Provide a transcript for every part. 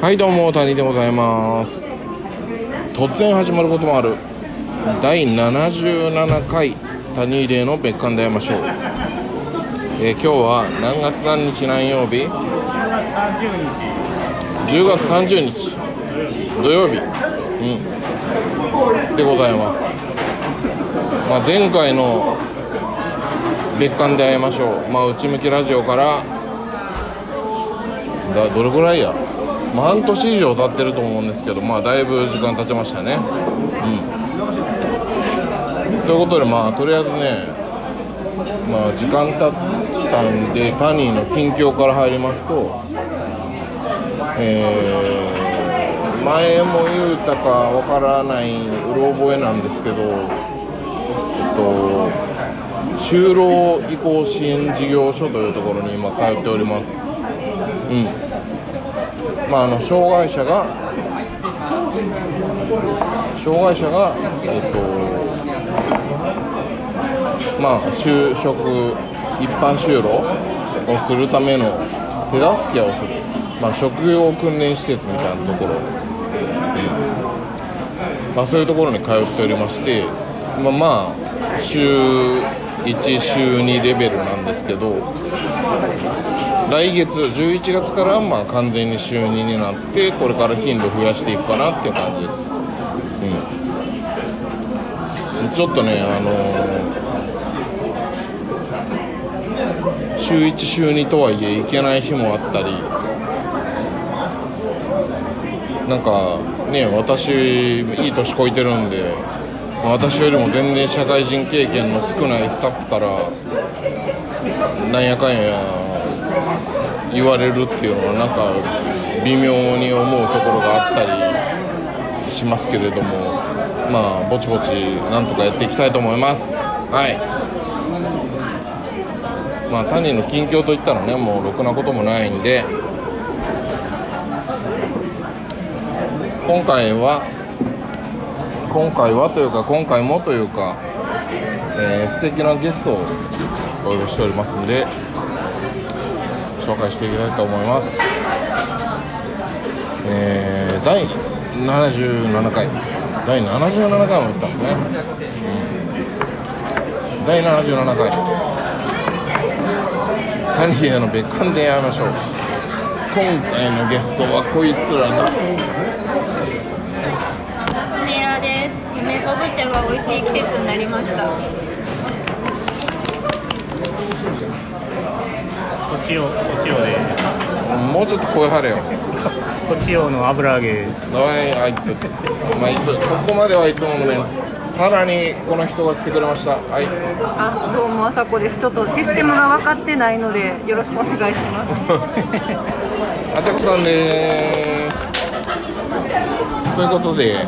はいどうも谷でございます。突然始まることもある。第77回谷入れの別館で会いましょう、えー、今日は何月何日何曜日？10月30日。土曜日？うん。でございます、まあ、前回の別館で会いましょう。まあ内向きラジオからだどれぐらいや、半年以上経ってると思うんですけどまあだいぶ時間経ちましたね。うん。ということでまあとりあえずねまあ時間経ったんでタニーの近況から入りますとえー、前も言うたかわからないうろ覚えなんですけどえっと就労移行支援事業所というところに今通っております。うん。まあ、あの障害者が障害者が、えっとまあ、就職一般就労をするための手助けをする、まあ、職業訓練施設みたいなところ、うんまあ、そういうところに通っておりまして、まあ、まあ週1週2レベルなんですけど。来月11月からまあ完全に週2になってこれから頻度増やしていくかなっていう感じです、うん、ちょっとねあのー、週1週2とはいえ行けない日もあったりなんかね私いい年こいてるんで私よりも全然社会人経験の少ないスタッフからなんやかんや言われるっていうのはなんか微妙に思うところがあったりしますけれどもまあぼちぼちなんとかやっていきたいと思います。はい。まあ他人の近況といったらねもうろくなこともないんで今回は今回はというか今回もというか、えー、素敵なゲストをお呼びしておりますんで紹介していきたいと思います、えー、第77回。第77回も言ったんですね、うん、第77回。谷秀の別館で会いましょう。今回のゲストはこいつらだ。梅ラです。夢かぼちゃが美味しい季節になりました。とちおとちおで。もうちょっと声張れよ。とちおの油揚げはいはいまあいつここまではいつものメンツさらにこの人が来てくれましたはいあどうもあさこですちょっとシステムが分かってないのでよろしくお願いしますあちゃこさんですということで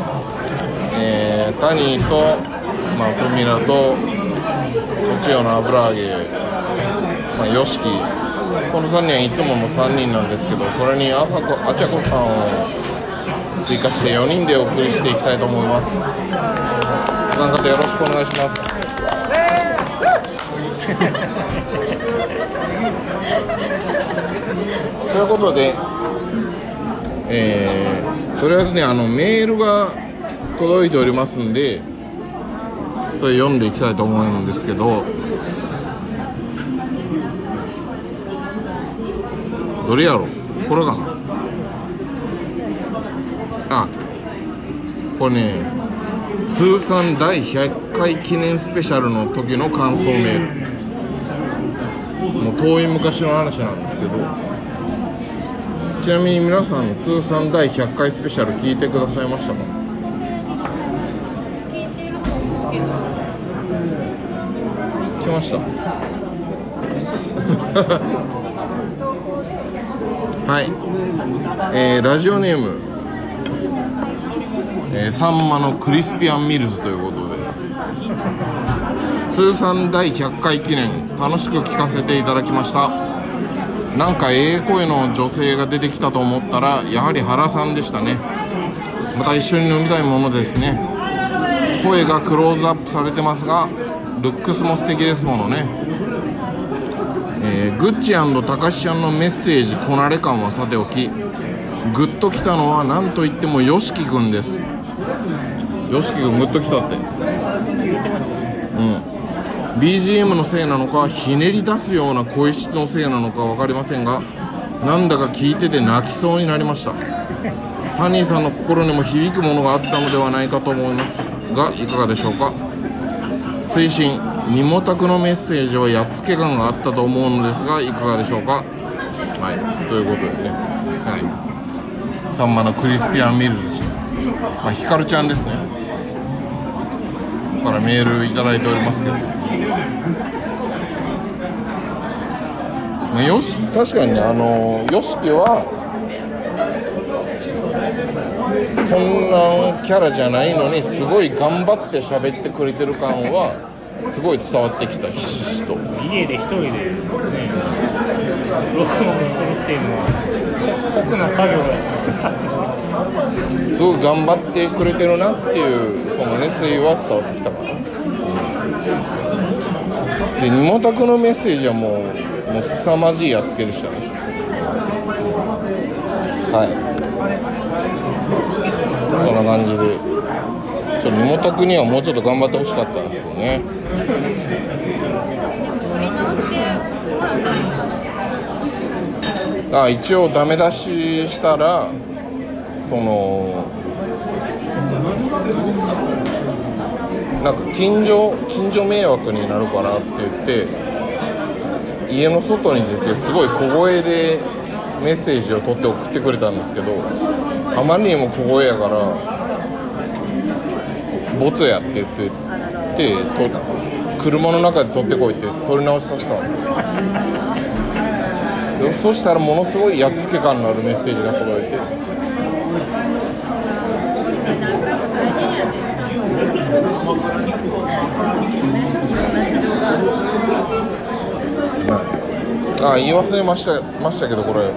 えー、タニーとまあフミラととちおの油揚げまあ、よしきこの3人はいつもの3人なんですけどそれにあさこあちゃこさんを追加して4人でお送りしていきたいと思います。参加よろしくお願いします。ということで、えー、とりあえずねあのメールが届いておりますんでそれ読んでいきたいと思うんですけどどれやろ？これかな？あこれね通算第100回記念スペシャルの時の感想メール。もう遠い昔の話なんですけど。ちなみに皆さん通算第100回スペシャル聞いてくださいましたか？聞いてると思うけど。来ましたはい、えー、ラジオネーム、えー、サンマのクリスピアンミルズということで。通算第100回記念楽しく聞かせていただきました。なんかええ声の女性が出てきたと思ったらやはり原さんでしたね。また一緒に飲みたいものですね。声がクローズアップされてますがルックスも素敵ですものね。えー、グッチたかしちゃんのメッセージこなれ感はさておきグッときたのは何といっても YOSHIKI 君です。YOSHIKI 君グッときたって。うん。BGM のせいなのかひねり出すような声質のせいなのか分かりませんがなんだか聞いてて泣きそうになりました。タニーさんの心にも響くものがあったのではないかと思いますがいかがでしょうか。追伸ニモタクのメッセージはやっつけ感があったと思うのですがいかがでしょうか。はい。ということでね。サンマのクリスピアンミルズ。ちゃんまあヒカルちゃんですね。からメールいただいておりますけど。まあよし確かにねあの YOSHIKI はそんなキャラじゃないのにすごい頑張って喋ってくれてる感はすごい伝わってきた。ひしひしと。家で一人でね録音するっていうのは酷な作業だすごい頑張ってくれてるなっていうその熱意は伝わってきたかな。でニモタクのメッセージはもうもう凄まじいやっつけでしたね。はい。そんな感じで。ちょっとニモタクにはもうちょっと頑張ってほしかったんですけどねでも撮り直してもらったんだあ一応ダメ出ししたらそのなんか近所近所迷惑になるかなって言って家の外に出てすごい小声でメッセージを取って送ってくれたんですけどあまりにも小声やからボツやって言ってでと車の中で取ってこいって取り直しさせたの。ですそしたらものすごいやっつけ感のあるメッセージが届いて。はい。あ言い忘れましたましたけどこれ。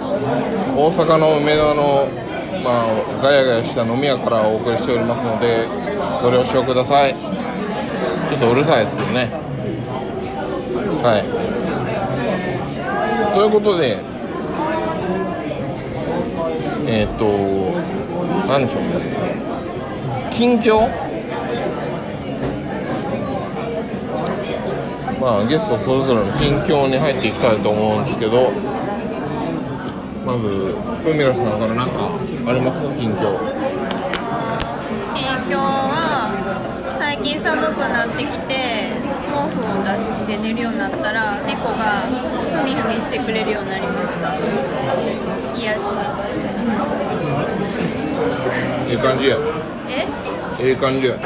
大阪の梅田の、まあ、ガヤガヤした飲み屋からお送りしておりますのでご了承ください。ちょっとうるさいですけどね。はい。ということでえっ、と何でしょうね。近況？まあゲストそれぞれの近況に入っていきたいと思うんですけどまず海ラさんから何かあります？か近況。影響は最近寒くなってきて布を出して寝るようになったら猫がふみふみしてくれるようになりました。癒し。ええ感じや。え？ええ感じや。以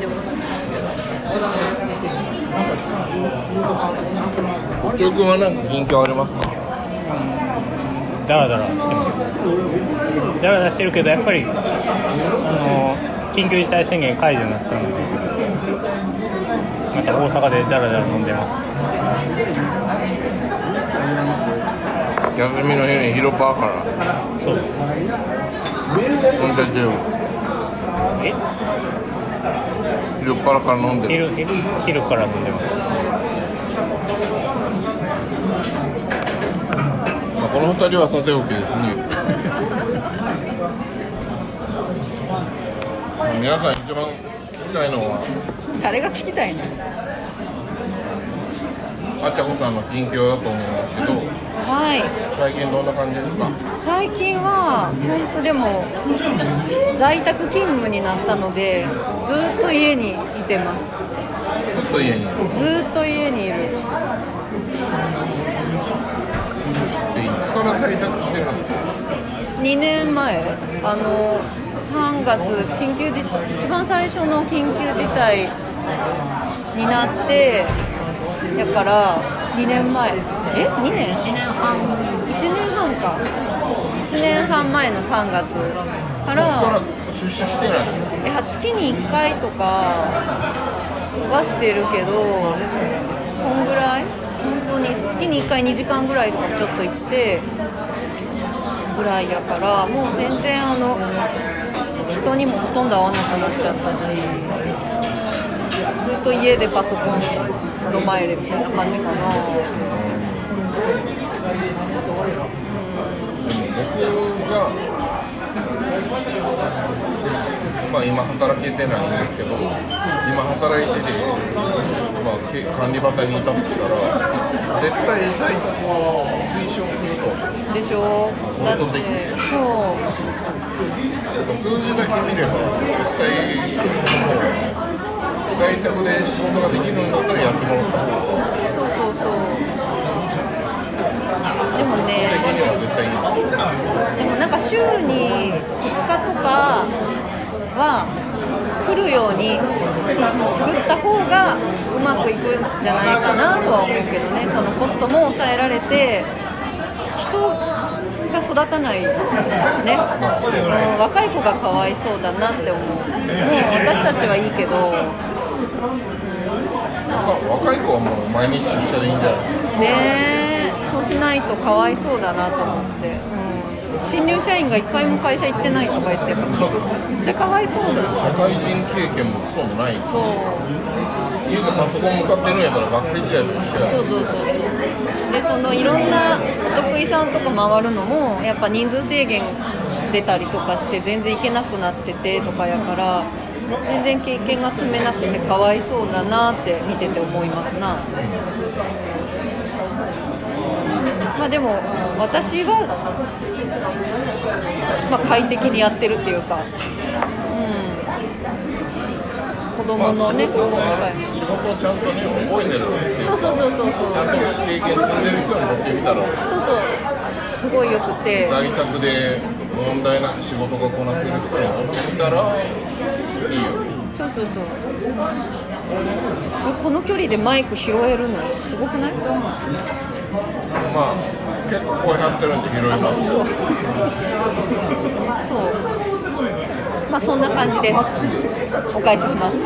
上。おちょくんか近況ありますか？ダラダラしてますダラダラしてるけどやっぱりあの緊急事態宣言解除になったのでまた大阪でダラダラ飲んでます。休みの日に広場から。そう。飲ん。でてえ広っ腹から飲んでる昼昼昼から飲んでます。まあこの二人はさておきですね。ま あ皆さん一番聞きたいのは誰が聞きたいの？あちゃこさんの近況だと思うんですけどはい。最近どんな感じですか？最近は本当でも在宅勤務になったのでずっと家にいてます。ずっと家にいる。ずっと家にいる。でいつから在宅してるんですか？2年前。あの3月緊急事態一番最初の緊急事態になってだから2年前。え？2年？1年半。1年半か。1年半前の3月から。ら出社してないいや月に1回とかはしてるけどそんぐらい？本当に月に1回2時間ぐらいとかちょっと行ってぐらいやからもう全然あの人にもほとんど会わなくなっちゃったしずっと家でパソコンの前でみたいな感じかな。僕ががまあ今働けてないんですけど今働いてて、まあ、け管理畑にいたとしたら絶対在宅を推奨すると。でしょ。だってそう。数字だけ見れば絶対もう在宅で仕事ができるんだったらやってもらった方がそうそうそうでも的ねでもなんか週に2日とかは来るように作った方がうまくいくんじゃないかなとは思うけどね。そのコストも抑えられて人が育たないね、うん若い子がかわいそうだなって思う。もう私たちはいいけどまあ若い子はもう毎日出社でいいんじゃない？ですかねえ。そうしないとかわいそうだなと思って、うん、新入社員が1回も会社行ってないとか言ってめっちゃかわいそうだ社会人経験もクソもない。そう。家でパソコン向かってるんやったら学生時代と一緒や。そうそうそうでそのいろんなお得意さんとか回るのもやっぱ人数制限出たりとかして全然行けなくなっててとかやから全然経験が積めなくてかわいそうだなって見てて思いますな。まあでも私は、まあ、快適にやってるっていうか、うん、子供のね、仕事を仕事をちゃんとね覚えてる。そうそうそうそうそう。ちゃんと経験積んでる人にとってみたら。そうそう。すごいよくて。在宅で問題なく仕事がこなせる人にとってみたらいいよ。そうそうそう。この距離でマイク拾えるのすごくない？まあ結構声張ってるんで拾います。そう。まあそんな感じです。お返しします。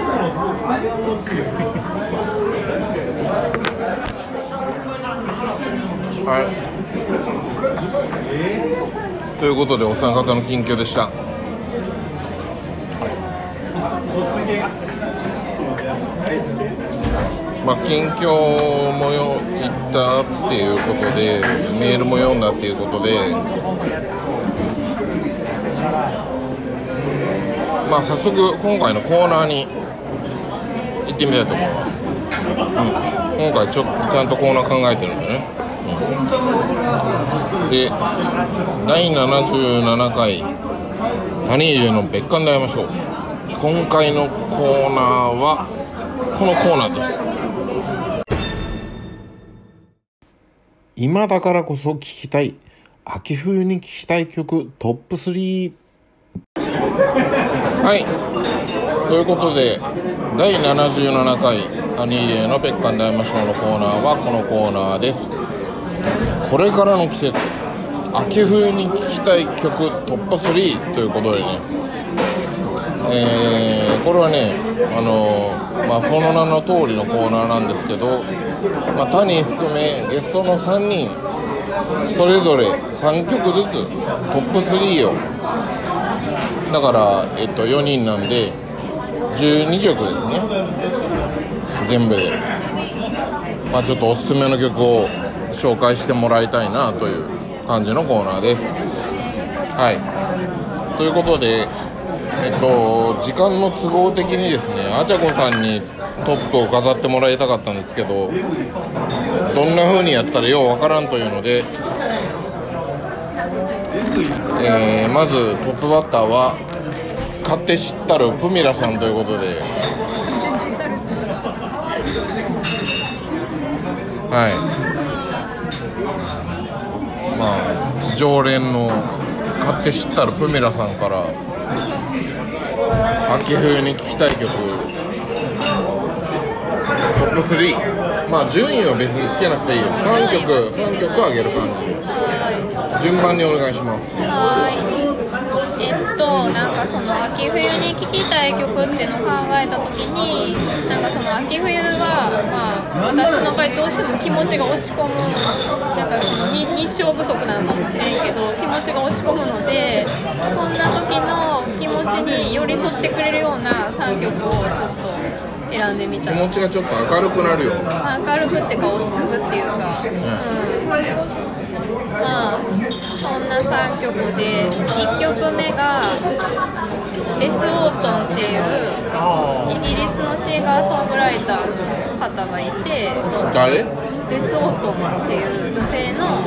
はい。ということでお三方の近況でしたまあ、近況もよ言ったっていうことでメールも読んだっていうことでまあ早速今回のコーナーに行ってみたいと思います、うん、今回ちょちゃんとコーナー考えてるんでね、うん、で第77回「谷入れの別館で会いましょう」今回のコーナーはこのコーナーです。今だからこそ聴きたい秋冬に聴きたい曲トップ3はい。ということで第77回「アニーレの別館で会いましょう」のコーナーはこのコーナーです。これからの季節秋冬に聴きたい曲トップ3ということでねえーこれはねあのまあその名の通りのコーナーなんですけど、まあ、タニー含めゲストの3人それぞれ3曲ずつトップ3をだから、えっと、4人なんで12曲ですね。全部で。まあちょっとおすすめの曲を紹介してもらいたいなという感じのコーナーです。はい。ということでえっと時間の都合的にですねあちゃこさんにトップを飾ってもらいたかったんですけどどんな風にやったらようわからんというので、えーまずトップバッターは勝手知ったるプミラさんということで。はい。まあ常連の勝手知ったるプミラさんから秋冬に聴きたい曲。トップ3まあ順位は別につけなくていいよ。3曲3曲あげる感じ順番にお願いします。はい。えっとなんかその秋冬に聴きたい曲っていうのを考えた時になんかその秋冬はまあ私の場合どうしても気持ちが落ち込む。なんかその日日照不足なのかもしれんけど気持ちが落ち込むのでそんな時のちに寄り添ってくれるような3曲をちょっと選んでみた気持ちがちょっと明るくなるよ明るくっていうか落ち着くっていうか、うん、まあそんなな3曲で1曲目があのレス・オートンっていうあイギリスのシンガーソングライターの方がいて。誰？レス・オートンっていう女性の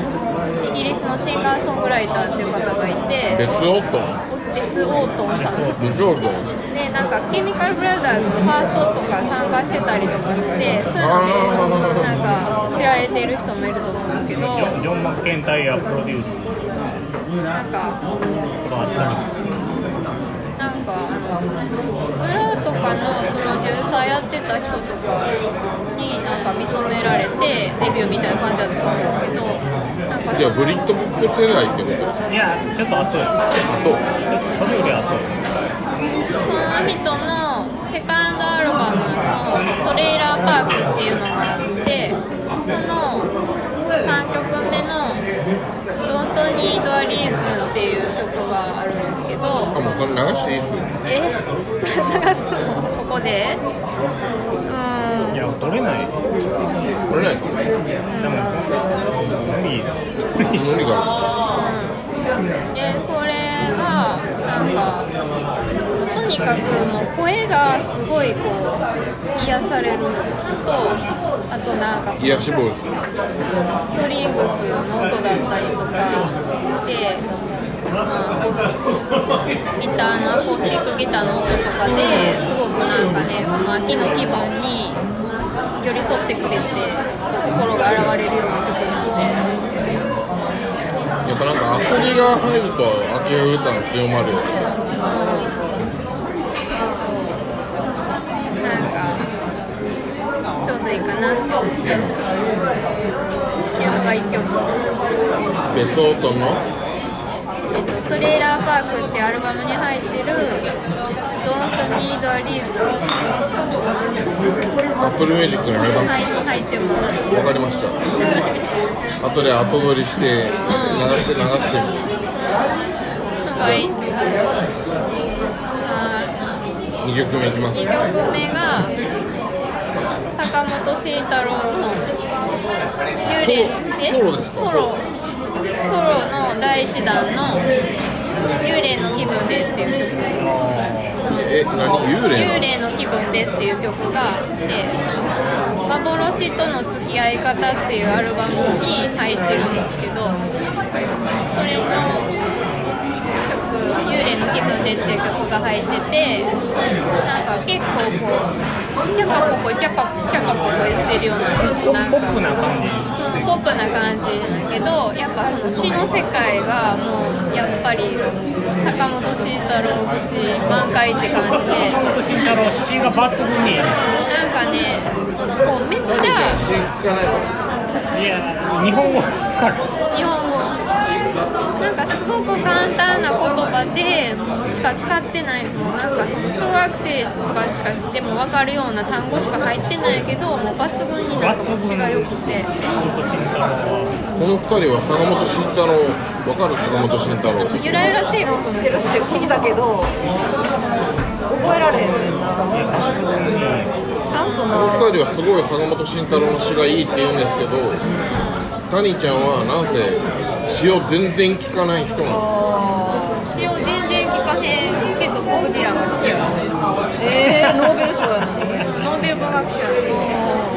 イギリスのシンガーソングライターっていう方がいてレスオットンレス・オートンさん。レスオット。ンでなんかケミカルブラザーズのファーストとか参加してたりとかしてそういうのでなんか知られている人もいると思うんですけど。ジョンジョン・マッケンタイヤプロデュース。なんかなんかあのブラとかのプロデューサーやってた人とかになんか見初められてデビューみたいな感じだったと思うけどじゃあブリッドポップ世代ってことですか？いやちょっと後よ。あとちょっとそれより後よ。その人のセカンドアルバムの「トレーラーパーク」っていうのがあってその3曲目の「Don't Need a Reason」っていう曲があるんですけどあもうそれ流していいっすよ。え？流すの？ここで？取れない。これない。ですでも無理無理無でそれがなんかとにかくもう声がすごいこう癒されるとあとなんか癒しボイスストリングスの音だったりとかで、まあ、こうギターのアコースティックギターの音とかですごくなんかねその秋の気分に寄り添ってくれてちょっと心が洗われるような曲なんで。やっぱなんかアコギが入ると秋葉歌が強まるよなんかちょうどいいかなって思ってっていうのが1曲、ベスオートンの？えっと「 Trailer Park」ってアルバムに入ってる「Don't Need a Reason アップルミュージックに入りま」入入ってもす。わかりました。後で後取りして流して流してみるのがいいってい。うは2曲目いきます。2曲目が坂本慎太郎の「幽霊」え？ソロですか？ソロ。ソロの第1弾の「幽霊の気分で」っていう曲え何幽霊幽霊の気分でっていう曲があって「幻との付き合い方」っていうアルバムに入ってるんですけどそれの曲「幽霊の気分で」っていう曲が入っててなんか結構こうチャカポコチャカチャカポコ言ってるようなちょっとなんかポップな感じポップな感じだけどやっぱその詩の世界がもうやっぱり坂本慎太郎節満開って感じで。慎太郎詩が抜群になんかねこうめっちゃいや日本語ですから。日本語。なんかすごく簡単な言葉でしか使ってないもうなんかその小学生とかしかでも分かるような単語しか入ってないけどもう抜群になんか詩が良くて。この2人は坂本慎太郎わかる坂本慎太郎？ゆらゆら帝国知ってる知ってる聞いたけど覚えられへんねんな。ちゃんとこのな2人はすごい坂本慎太郎の詩がいいって言うんですけど谷ちゃんはなんせ詩を全然聞かない人なんボブ・ディランが好きやもんねえー、ノーベル賞やのにノーベル文学賞やね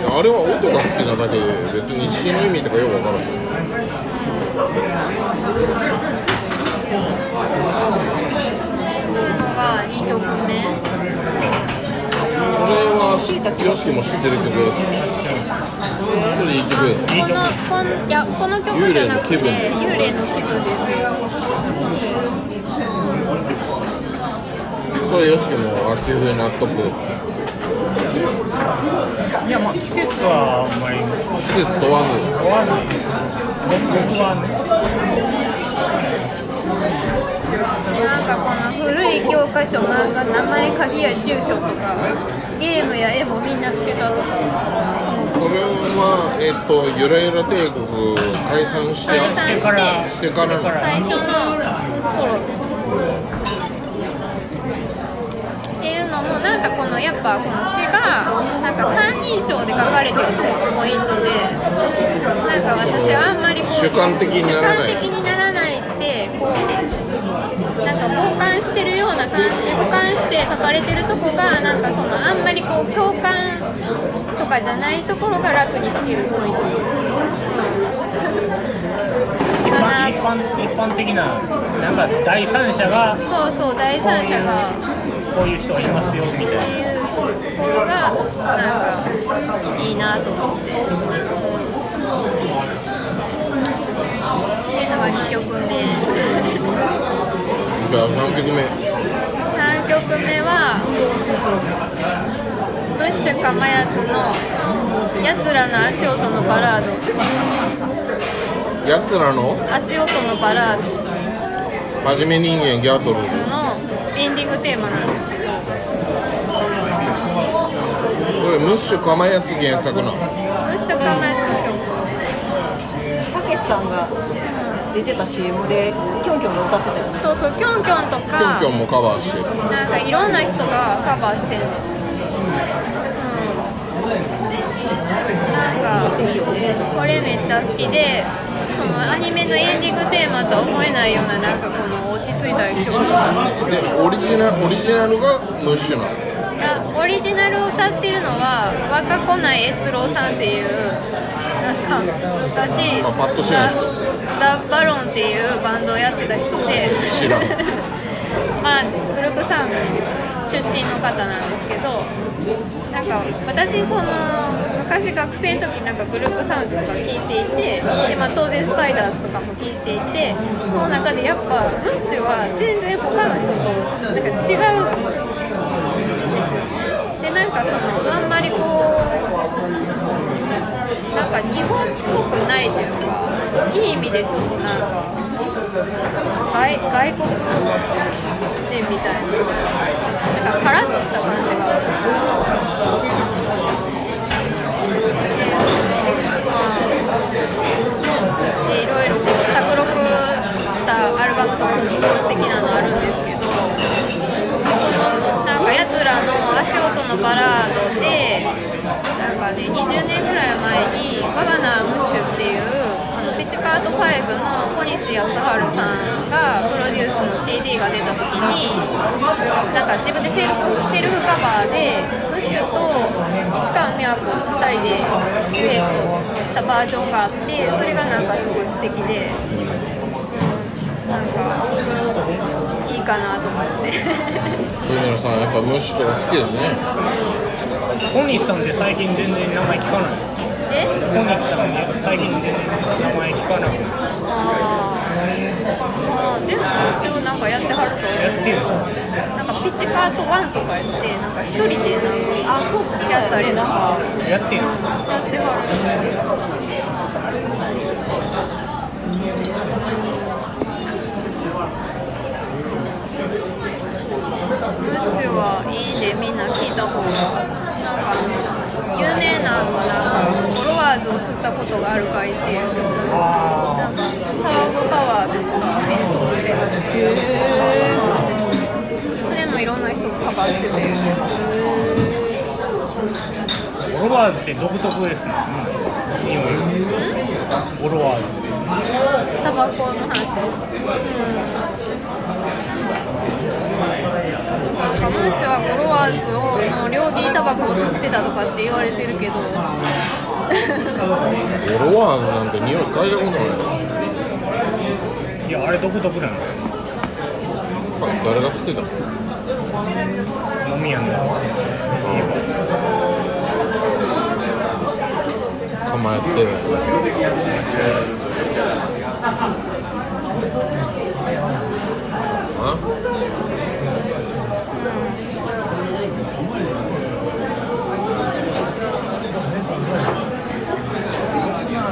あれは音が好きなだけで別に詩の意味とかよくわからないが2曲目それはよしも知ってる曲ですえーそれいい曲ですこのこんいやこの曲じゃなくて幽霊の気分幽霊の気分でそれよしも秋冬納得いやまあ季節はあんまり季節問わず終わんない僕はねなんかこの古い教科書漫画名前鍵や住所とかゲームや絵もみんな捨てたとかそれはえっとゆらゆら帝国解散して解散してからしてか？ら最初のソロっていうのもなんかこの詩がなんか三人称で書かれてるところがポイントでなんか私はあんまりこう主観的にならない。主観的にならない。ってなんか傍観してるような感じで俯瞰して書かれてるとこがなんかそのあんまりこう共感とかじゃないところが楽に弾けるポイント一般一般一般的ななんか第三者がそうそう第三者が。こういう人がいますよみたいなころがなんかいいなと思って。っていうのが2曲目じゃあ3曲目3曲目はムッシュかまやつの「やつらの足音のバラード」やつらの？足音のバラード。真面目人間ギャートル。ズのエンディングテーマなんですけどこれムッシュかまやつ原作なの？ムッシュかまやつたけしさんが出てた CM でキョンキョンが歌ってたよね。そうそうキョンキョンとキョンかキョンもカバーしてる。なんかいろんな人がカバーしてる。の、うん、なんかこれめっちゃ好きでそのアニメのエンディングテーマとは思えないようななんかこの落ち着いた曲。でオリジナルオリジナルがムッシュなの。あオリジナルを歌ってるのは若子内悦郎さんっていうなんか昔あパッとしないザ・ザ・バロンっていうバンドをやってた人で。知らん。まあグループサウンド出身の方なんですけどなんか私その昔学生の時なんかグループサウンドとか聞いていてで、まあ、当然スパイダースとかも聞いていてその中でやっぱムッシュは全然他の人となんか違うかそのあんまりこうなんか日本っぽくないというかいい意味でちょっとなんか外外国人みたいななんかカラッとした感じがあるでいろいろこう卓録したアルバムとかもすごい素敵なのあるんですけどなんかやつらの足音のバラードでなんかね20年ぐらい前に「我が名はムッシュ」っていうあのピチカート5の小西康晴さんがプロデュースの CD が出た時になんか自分でセルフセルフカバーでムッシュと市川美和子2人でデュエットしたバージョンがあってそれがなんかすごい素敵で、うん、なんかいいかなと思って。豊永さんやっぱムッシュとか好きですね小西さんって最近全然名前聞かないえ？小西さんって最近全然名前聞かなくあーあでも一応なんかやってはるとやってるなんかピチカート1とかやってなんか一人でなんかあそうそうそうやったりなんかやってるんですやってはるムッシュはいいでみんな聞いた方。がなんか有名なのはな。フォロワーズを吸ったことがあるかいっていう。なんかタワゴパワーとか。それもいろんな人がカバーしてて。フォロワーズって独特ですね、うん、今フォロワーズって。タバコの話です、うん、なんかムッシュはフォロワーズをの両切りタバコを吸ってたとかって言われてるけど。フォロワーズなんて匂い嗅いだことない。いやあれ独特なん誰が吸ってた飲み屋の。構えてる。あ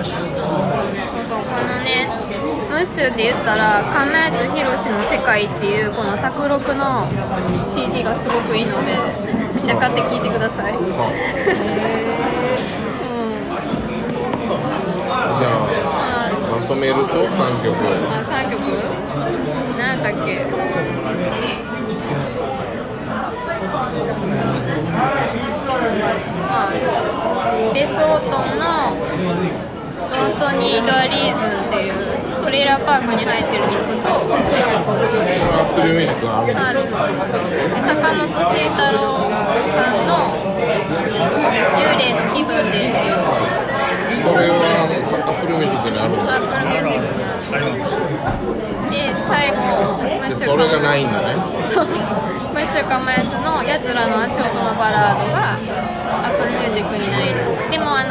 そうそうこのねムッシュで言ったら亀谷博士の世界っていうこの卓録の CD がすごくいいのでみんな買って聴いてください、うん、じゃあまとめると3曲あ3曲何だっけあベスオートンの「 Don't Need a Reason」っていう Trailer Park に入ってる曲とアップルミュージックがあるあるで坂本慎太郎さんの「幽霊の気分で」っていうそれはアップルミュージックにあるんだアップルミュージックで最後ムッシュそれがないんだねムッシュかまやつの「やつらの足音のバラード」がアップルミュージックにないでもあ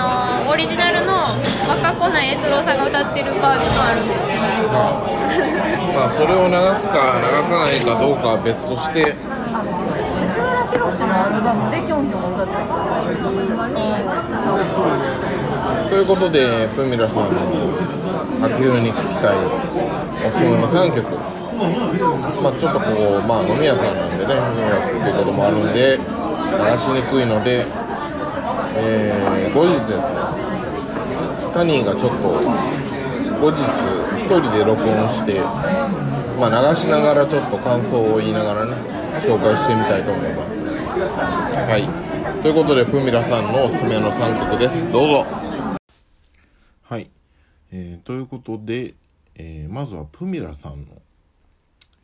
のオリジナルの若子内悦郎さんが歌ってるバージョンもあるんですよ。まあ それを流すか流さないかどうかは別として。藤原宏のアルバムでキョンキョンを歌ってたということでプミラさんの秋冬に聴きたいおすすめの3曲。まあちょっとこうまあ飲み屋さんなんでね飲み屋っていうこともあるんで流しにくいので、えー後日ですねタニーがちょっと後日一人で録音してまあ流しながらちょっと感想を言いながらね紹介してみたいと思います。はい。ということでプミラさんのおすすめの3曲です。どうぞ。はい、えーということで、えーまずはプミラさんの、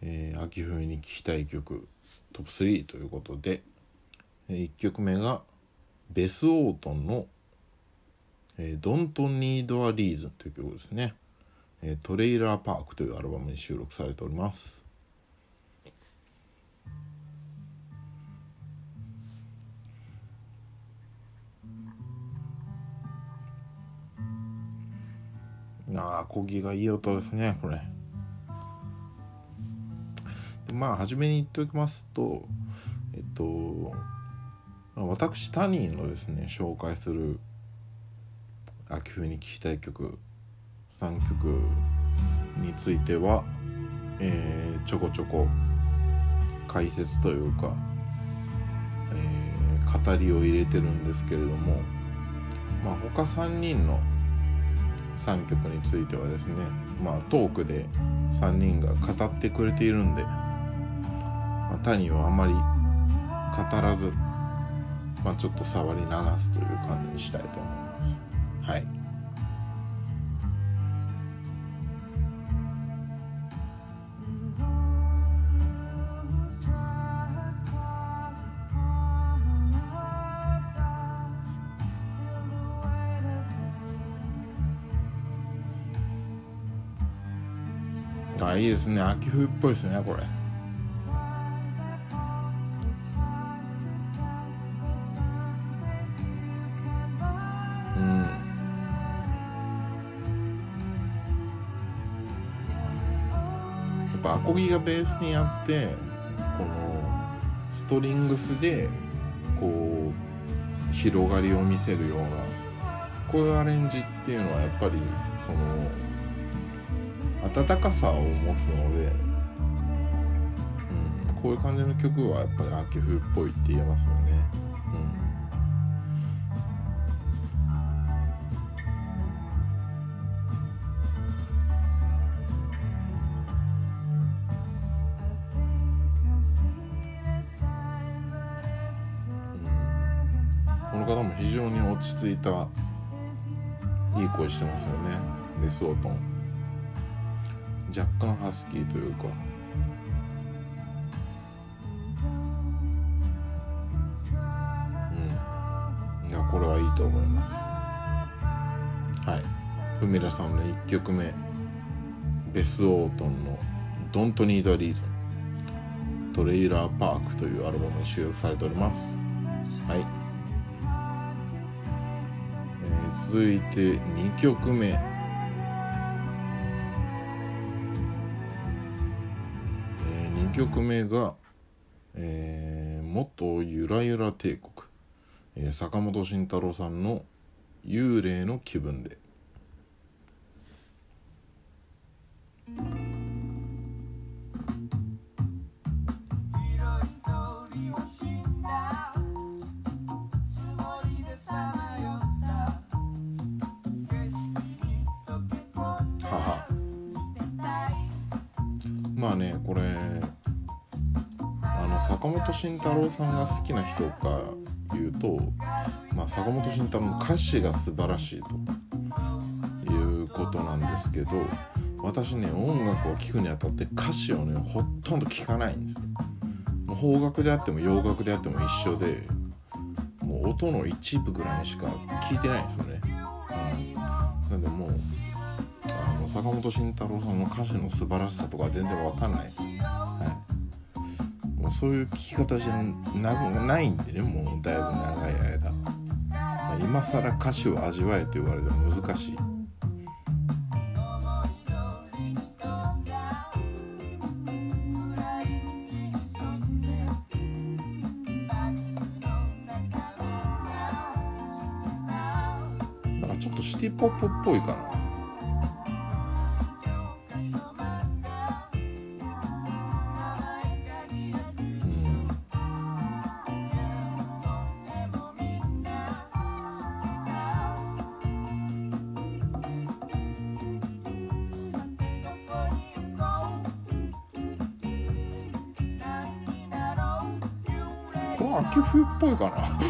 えー秋冬に聴きたい曲トップ3ということで、え1曲目がベス・オートンの「えー Don't Need a Reason」という曲ですね、えートレイラーパークというアルバムに収録されております。ああコギがいい音ですねこれ。でまあ初めに言っておきますとえっと私タニーのですね紹介する秋冬に聴きたい曲3曲については、えーちょこちょこ解説というか、えー語りを入れてるんですけれどもまあ他3人の3曲についてはですねまあトークで3人が語ってくれているんで、まあ、タニーはあまり語らず、まあ、ちょっと触り流すという感じにしたいと思います。はい。あいいですね。秋冬っぽいですねこれ。コギがベースにあってこのストリングスでこう広がりを見せるようなこういうアレンジっていうのはやっぱりその温かさを持つので、うん、こういう感じの曲はやっぱり秋冬っぽいって言えますよね。ち着いたいい声してますよね。レスオートン若干ハスキーというか。うん。いやこれはいいと思います。はい。ふみらさんの1曲目。ベス・オートンの「Don't Need a Reason」トレイラーパークというアルバムに収録されております。はい、続いて2曲目。え、2曲目が、えー、元ゆらゆら帝国、え坂本慎太郎さんの「幽霊の気分で」本慎太郎さんが好きな人か言うと、まあ、坂本慎太郎の歌詞が素晴らしいということなんですけど私ね音楽を聴くにあたって歌詞をねほとんど聞かないんですもう邦楽であっても洋楽であっても一緒でもう音の一部ぐらいしか聞いてないんですよね、うん、なんでもうあの坂本慎太郎さんの歌詞の素晴らしさとか全然わかんないです、そういう聞き方じゃなないんでねもうだいぶ長い間、まあ、今更歌詞を味わえと言われても難しい。なんかちょっとシティポップっぽいかな。冬っ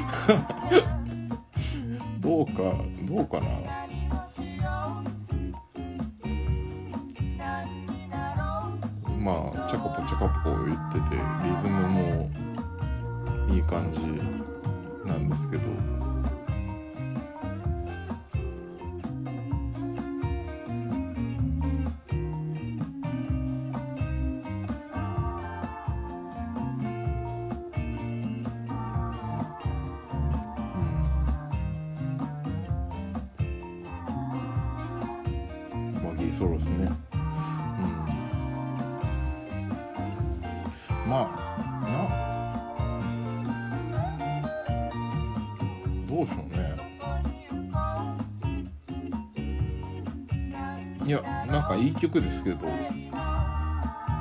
曲ですけど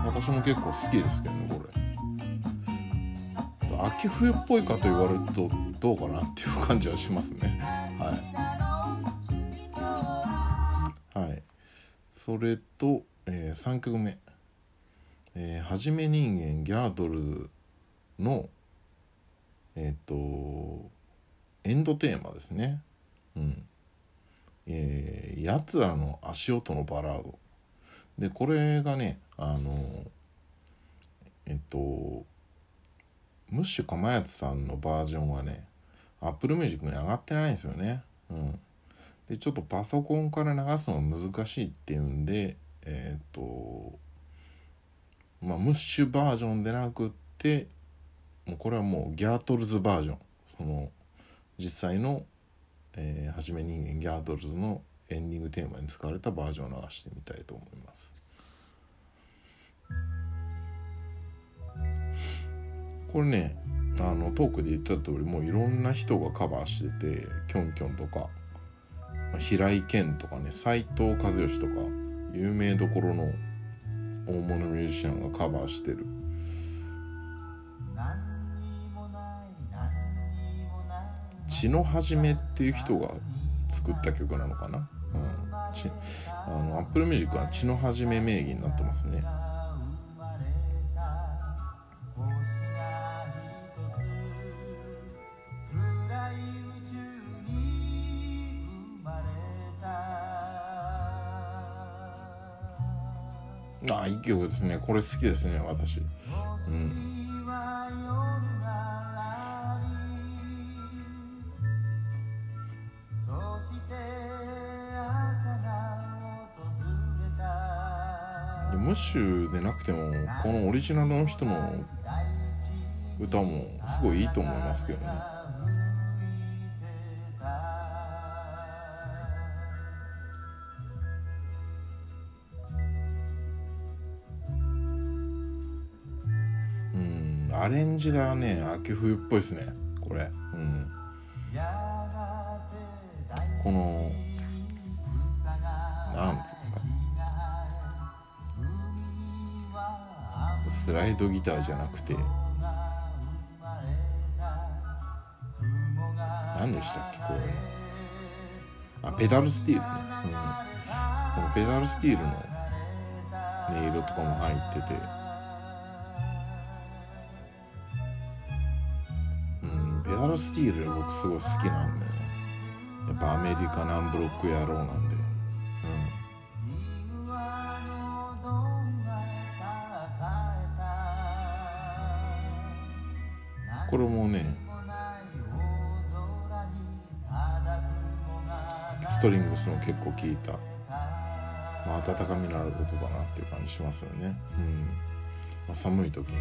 私も結構好きですけどねこれ。秋冬っぽいかと言われるとどうかなっていう感じはしますね。はい。はい。それと、えー、3曲目「えーはじめ人間ギャードルズ」のえっ、とエンドテーマですね。うん。えー、やつらの足音のバラード。でこれがねあのえっとムッシュかまやつさんのバージョンはねアップルミュージックに上がってないんですよね。うん。でちょっとパソコンから流すのが難しいっていうんでえっ、とまあムッシュバージョンでなくってもうこれはもうギャートルズバージョン。その実際の、えーはじめ人間ギャートルズのエンディングテーマに使われたバージョンを流してみたいと思います。これねあのトークで言ってた通りもういろんな人がカバーしててキョンキョンとか平井堅とかね斎藤和義とか有名どころの大物ミュージシャンがカバーしてる。血の始めっていう人が作った曲なのかな、うん、ちあのアップルミュージックは血の始め名義になってますね。ああいい曲ですね。これ好きですね私。うん。でムッシュでなくてもこのオリジナルの人の歌もすごいいいと思いますけどね。レンジがね秋冬っぽいですね。これ。うん。このなんつうかスライドギターじゃなくて。何でしたっけこれ。あペダルスティールね、うん、このペダルスティールの音色とかも入ってて。アロスティール僕すごい好きなんだよやっぱアメリカ何ブロック野郎なんで。うん。これもねストリングスの結構効いた、まあ、温かみのある音だなっていう感じしますよね。うん、まあ、寒い時に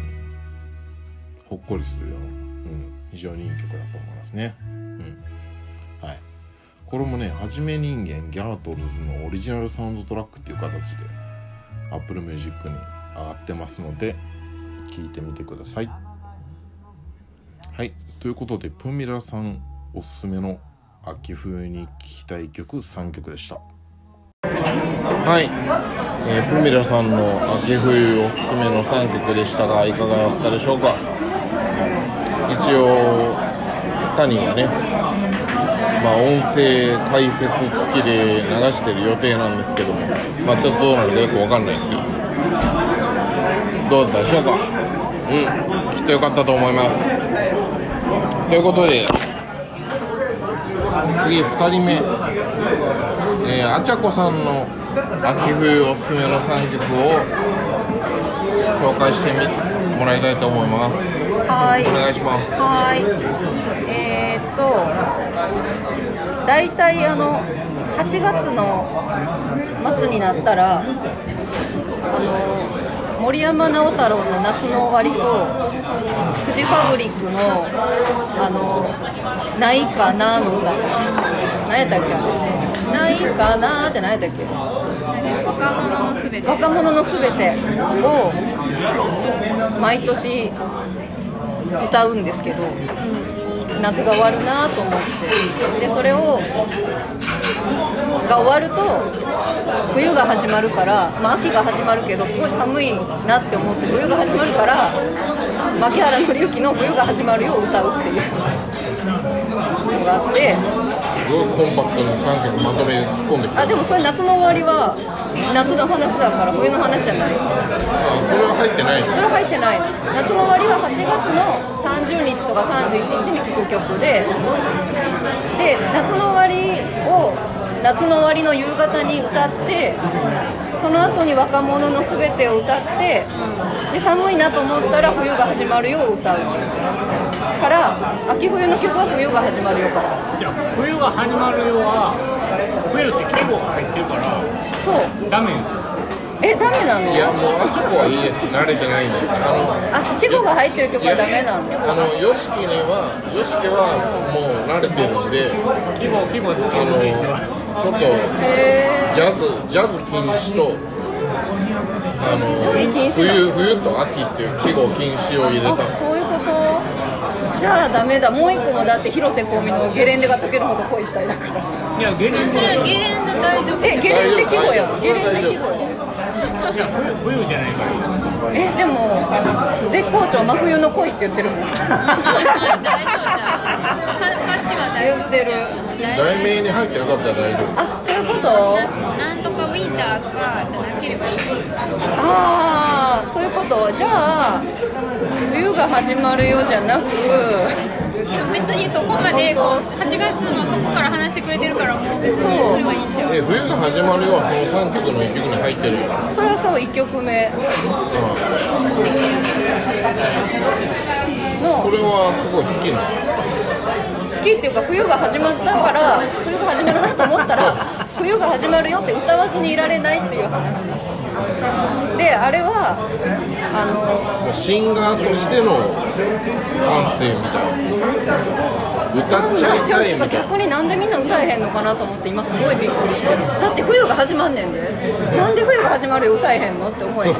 ほっこりするよ。うな非常にいい曲だと思いますね、うん。はい、これもね「はじめ人間ギャートルズ」のオリジナルサウンドトラックっていう形で Apple Music に上がってますので聴いてみてください。はい。ということでプミラさんおすすめの秋冬に聴きたい曲3曲でした。はい、えー、プミラさんの秋冬おすすめの3曲でしたがいかがだったでしょうか？一応タニーがねまあ音声解説付きで流してる予定なんですけどもまあちょっとどうなるかよくわかんないですけど。どうだったでしょうか？うん。きっとよかったと思います。ということで次2人目。えー、あちゃこさんの秋冬おすすめの3曲を紹介してもらいたいと思います。はい。お願いします。はい。えー、っと大体あの8月の末になったらあの森山直太朗の「夏の終わり」とフジファブリックの「あのないかな」の歌。何やったっけ？あれないかなって何やったっけ？若者のすべて。若者のすべてを毎年歌うんですけど、夏が終わるなと思って。でそれをが終わると冬が始まるから、まあ、秋が始まるけどすごい寒いなって思って冬が始まるから牧原紀之の「冬が始まるよ」を歌うっていうのがあって。ごいコンパクトに3曲まとめて突っ込んできた。あでもそれ夏の終わりは夏の話だから冬の話じゃない。あそれは入ってないそれ入ってない。の夏の終わりは8月の30日とか31日に聴く曲でで夏の終わりを夏の終わりの夕方に歌ってその後に若者のすべてを歌ってで寒いなと思ったら冬が始まるよを歌うから秋冬の曲は冬が始まるよから。いや冬が始まるよは冬って季語が入ってるからそう。ダメよ。えダメなの？いやもうあちょこはいいです。慣れてないんであのあ季語が入ってる曲はダメなの？あの YOSHIKI には YOSHIKI はもう慣れてるんで季語季語あのちょっとへジャズジャズ禁止とあの冬冬と秋っていう季語禁止を入れた。んですあそういうことじゃあダメだ。もう一個もだって広瀬香美のゲレンデが溶けるほど恋したいだから。いやゲレンデそれゲレンデ大丈夫？えゲレンデ季語やんゲレンデ季語やんいや冬冬じゃないから。えでも絶好調真冬の恋って言ってるもん。大丈夫。じゃん歌詞は大丈夫。言ってる題名に入ってなかったら大丈夫。あそういうこと？なんとかウィンターとかじゃなければいいああそういうことじゃあ冬が始まるよじゃなく別にそこまでこう8月のそこから話してくれてるからもう別にそれはいいんちゃうえ冬が始まるよはその3曲の1曲に入ってるよ、それはさ1曲目。のそれはすごい好きな好きっていうか冬が始まったから冬が始まるなと思ったら冬が始まるよって歌わずにいられないっていう話。であれはあのシンガーとしての感性みたいな。歌っちゃいたいみたいな。逆になんでみんな歌えへんのかなと思って今すごいびっくりしてる。だって冬が始まんねんで。なんで冬が始まるよ歌えへんのって思え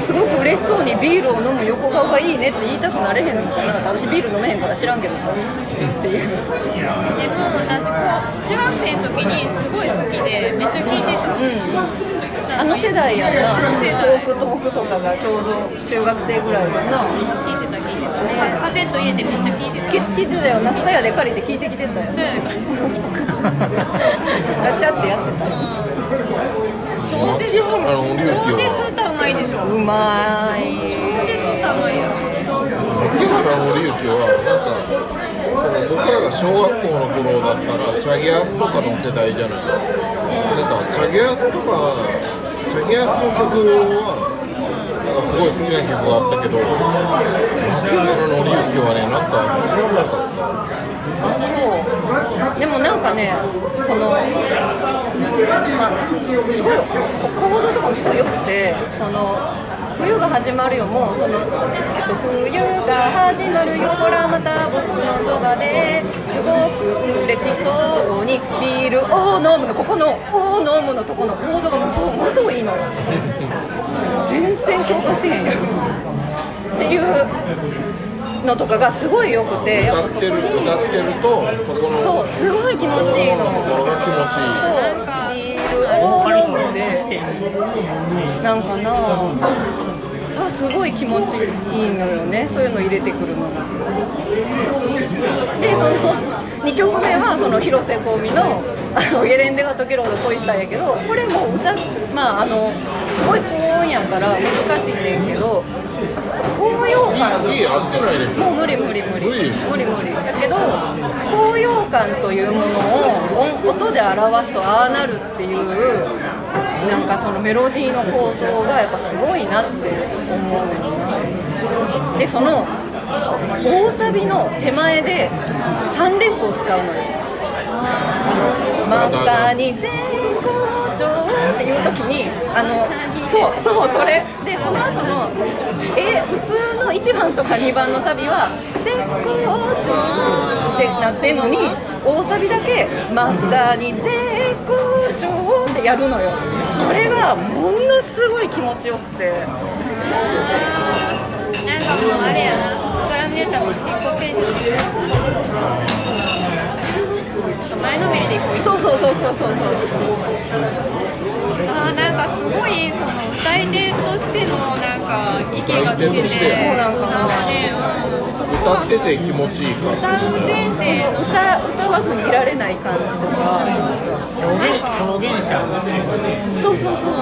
すごく嬉しそうにビールを飲む横顔がいいねって言いたくなれへんのかな。私ビール飲めへんから知らんけどさ。っていうでも私こう中学生の時にすごい好きでめっちゃ聴いてたあの世代やんなトークトークとかがちょうど中学生ぐらいだな聴いてた聴いてた、ね。カセット入れてめっちゃ聴いてた。き聞いてたよ夏田屋で借りて聞いてきてた。よガチャってやってた。超絶超歌うまいでしょ。うまい超絶歌うまいよ。秋原の龍樹はなんか僕らが小学校の頃だったらチャゲアスとかの世代じゃないなんかチャゲアスとかチャゲアスの曲はなんかすごい好きな曲があったけど「秋原のりゆき」はねなんかそうそうなかったあそう。でもなんかねそのまあすごいコードとかもすごい良くてその冬が始まるよ。もうその、えっと、冬が始まるよ。ほらまた僕のそばですごく嬉しそう。にビールを飲むのここの「を飲む」のとこのコードがものすごいいいの。よ全然共感してへんやん。っていうのとかがすごい良くてやっ歌ってるぱそこに歌ってるとそこのそうすごい気持ちいいの。ところが気持ちいいそうビールを飲むで。なんかなあすごい気持ちいいのよね。そういうの入れてくるのが。でその2曲目はその広瀬香美の「あのゲレンデが溶けるほど恋したい」やけどこれも歌まああのすごい高音やから難しいねんけど高揚感。もう無理無理無理。無理。無理無理。だけど高揚感というものを音音で表すとああなるっていうなんかそのメロディーの構造がやっぱすごいなって思うのでその大サビの手前で3連符を使うのよ。あのまさに絶好調っていう時にあのそうそうそれ。でその後のえ普通の1番とか2番のサビは絶好調ってなってんのに大サビだけまさに絶好調ってやるのよ。それがものすごい気持ちよくて。なんかもうあれやな。ドラムネタの進行ペース前のめりでいこうそう。そうそうそうそうそうあーなんかすごいその歌い手としてのなんか意見が聞けててそうなんかな。ね、歌ってて気持ちいいから歌ってて歌歌わずにいられない感じとか。表現表現者そうそうそう。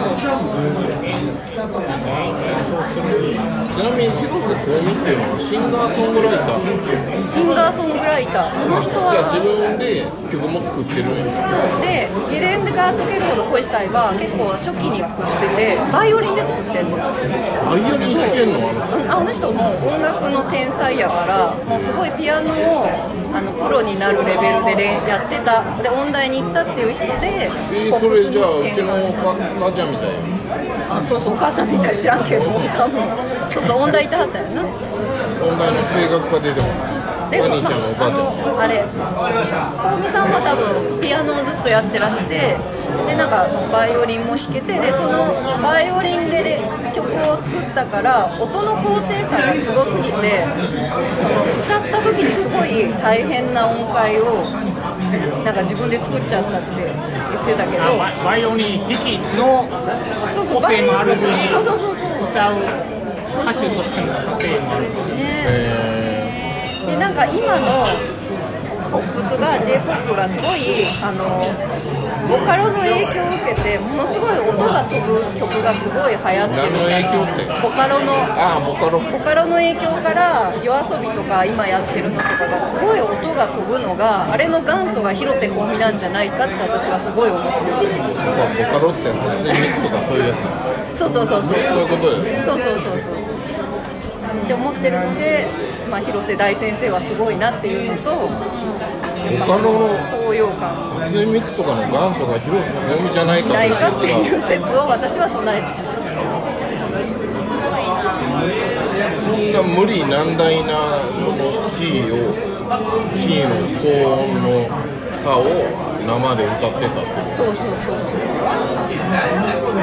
ちなみに広瀬香美っていうのはシンガーソングライターシンガーソングライター。この人じゃあ自は分で曲も作ってる。んやで「ゲレンデが溶けるほど恋したい」は結構初期に作っててバイオリンで作ってんの。バイオリン弾けんの？あの人も音楽の天才やからもうすごいピアノをあのプロになるレベルでれやってた。で音大に行ったっていう人でえー、それじゃあうちのお母母ちゃんみたいやあそうそうお母さんみたい知らんけど多分。そうそう音大行ってはったよな。音大の声楽科出てます。おでそ兄ちゃんのお母ちゃんあのあれ香美さんは多分ピアノをずっとやってらしてでなんかバイオリンも弾けてでそのバイオリンでレ曲を作ったから音の高低差がすごすぎてその歌った時にすごい大変な音階をなんか自分で作っちゃったって言ってたけど。あバイオリン弾きのそうそう個性もあるしそうそうそうそう。歌う歌手としての個性もあるし。ね。えでなんか今のポップスが j p o p がすごいあのボカロの影響を受けてものすごい音が飛ぶ曲がすごい流行ってる何の影響って？ボカロのー、ああボカロ。ボカロの影響から夜遊びとか今やってるのとかがすごい音が飛ぶのがあれの元祖が広瀬香美なんじゃないかって私はすごい思ってるボカロって初音ミクとかそういうやつ？そうそうそうそう。そういうことよね。そうそうそうそうそう。って思ってるので、まあ、広瀬大先生はすごいなっていうのとボカロの高揚感。初音ミクとかの元祖が広瀬香美じゃないかってないかっていう説を私は唱えて。るそんな無理難題なそのキーをキーの高音の差を生で歌ってたそうそうそうそう。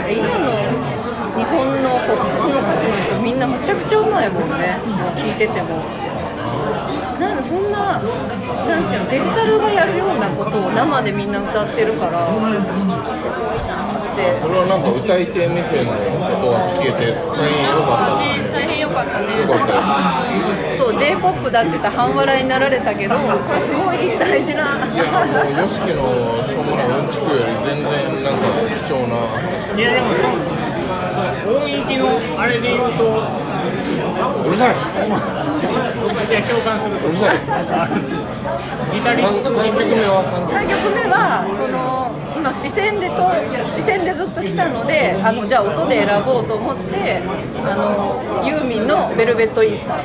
今の日本の手の人みんなむちゃくちゃうまいもんね。聞いてても。なんかそんななんていうのデジタルがやるようなことを生でみんな歌ってるからすごいなって。それはなんか歌い手目線のことが聞けて大変良かったです大変良かったね。良かった。そう j p o p だって言ったら半笑いになられたけどこれすごい大事な。ですいやもう YOSHIKI のしょうもないうんちくより全然なんか貴重な。いやでもそそう音域のあれで言うとうるさい。いや共感するとうるさいギタリス3ト曲目は3 3曲目はその今視線でと視線でずっと来たのであのじゃあ音で選ぼうと思ってあのユーミンの「ベルベット・イースター」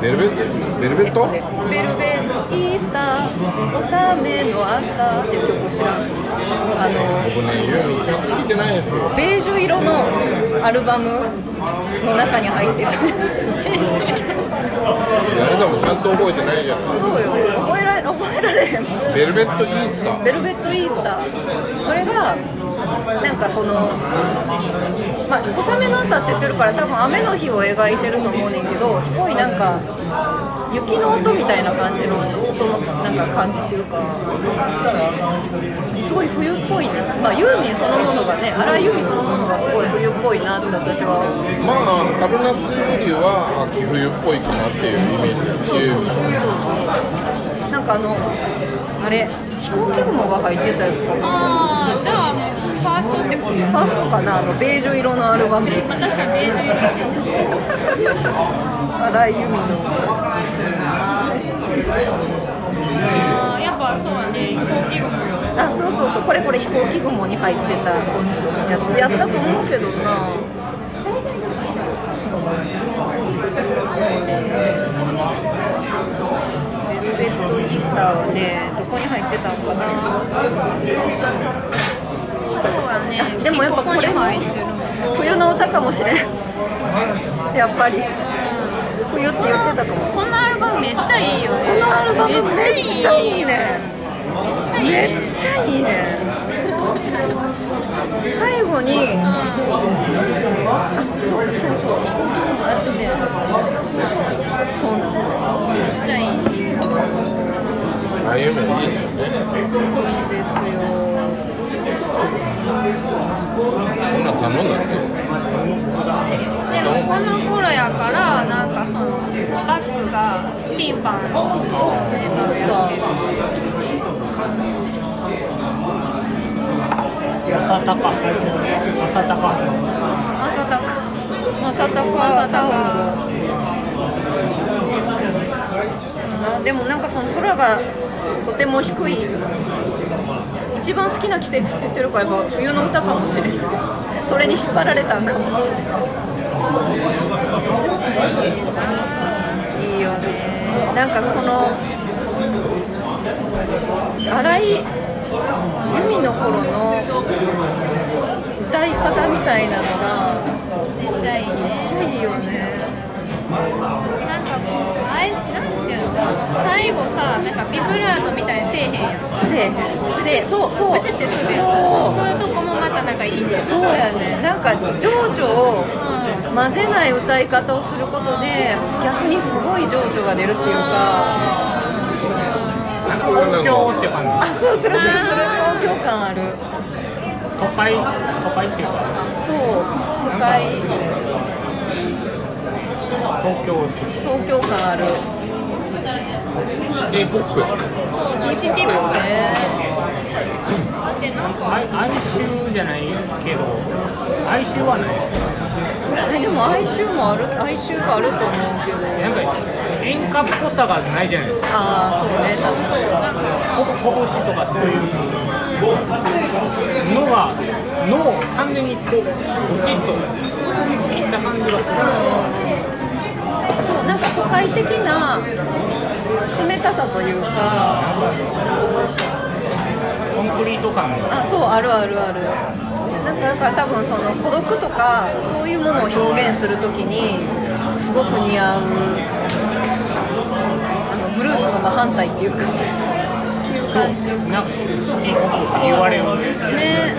ベルベット？ベルベット、ねベルベイースター納めの朝っていう曲知らん。あの僕ねユーミンちゃんと聞いてないんですよ。ベージュ色のアルバムの中に入ってたやつ。あれでもちゃんと覚えてないじゃないそうよ覚ええられへんベルベットイースター。ベルベット・イースター。それがなんかそのまあ小雨の朝って言ってるから多分雨の日を描いてると思うねんけどすごいなんか雪の音みたいな感じの音のつなんか感じっていうかすごい冬っぽいね。まあユーミンそのものがね荒井由実そのものがすごい冬っぽいなって私はまあ春夏よりは秋冬っぽいかなっていうイメージ。ですそうそうそう。そうなんかあのあれ飛行機雲が入ってたやつかな。ああじゃあファーストってこと。ファーストかなあのベージュ色のアルバム。まあ確かにベージュ色。荒井由実の。あーやっぱそうだね。飛行機雲。あそうそうそう。これこれ飛行機雲に入ってたやつやったと思うけどなベット・イースターはねどこに入ってたのかな。そうだね。でもやっぱこれも冬の歌かもしれん。やっぱり。冬って言ってたかもしれん。このアルバムめっちゃいいよね。このアルバムめっちゃいいね。めっちゃいい。ね。最後にあそうかそうそう。あとねそうなんですよ。めっちゃいいああいう。のいいですよねいいですよこんなん頼んだんですよでもこの頃やからなんかそのバッグがティンパン。のメンバーでやってる正高正高正隆正隆サウンドあでもなんかその空がとても低い。一番好きな季節って言ってるからやっぱ冬の歌かもしれない。それに引っ張られたんかもしれない。いいよね。なんかその荒井由実の頃の歌い方みたいなのがめっちゃいいよね最後さなんかビブラートみたいにせえへんやん。せえへん。せえそうそう。ブチってそう。そういうとこもまたなんかいいんだよそうやねなんか情緒を混ぜない歌い方をすることで逆にすごい情緒が出るっていうか。東京って感じ。あそうするするする。東京感ある。都会都会っていうか。そう都会。東京市。東京感あるシティポップ。そうシティポップ。よねだってなんか。哀哀愁じゃないけど哀愁はないですよえでも哀愁もある哀愁があると思うけど。なんか演歌っぽさがないじゃないですか。ああそうね確かに。こ拳とかそういうのがのを完全にこうブチッと切った感じがする。そうなんか都会的な冷たさというか。コンクリート感が。あそうあるあるある。なんかなんか多分その孤独とかそういうものを表現するときにすごく似合うあのブルースの真反対っていうか。っていう感じなんかシティポップって言われる。ね。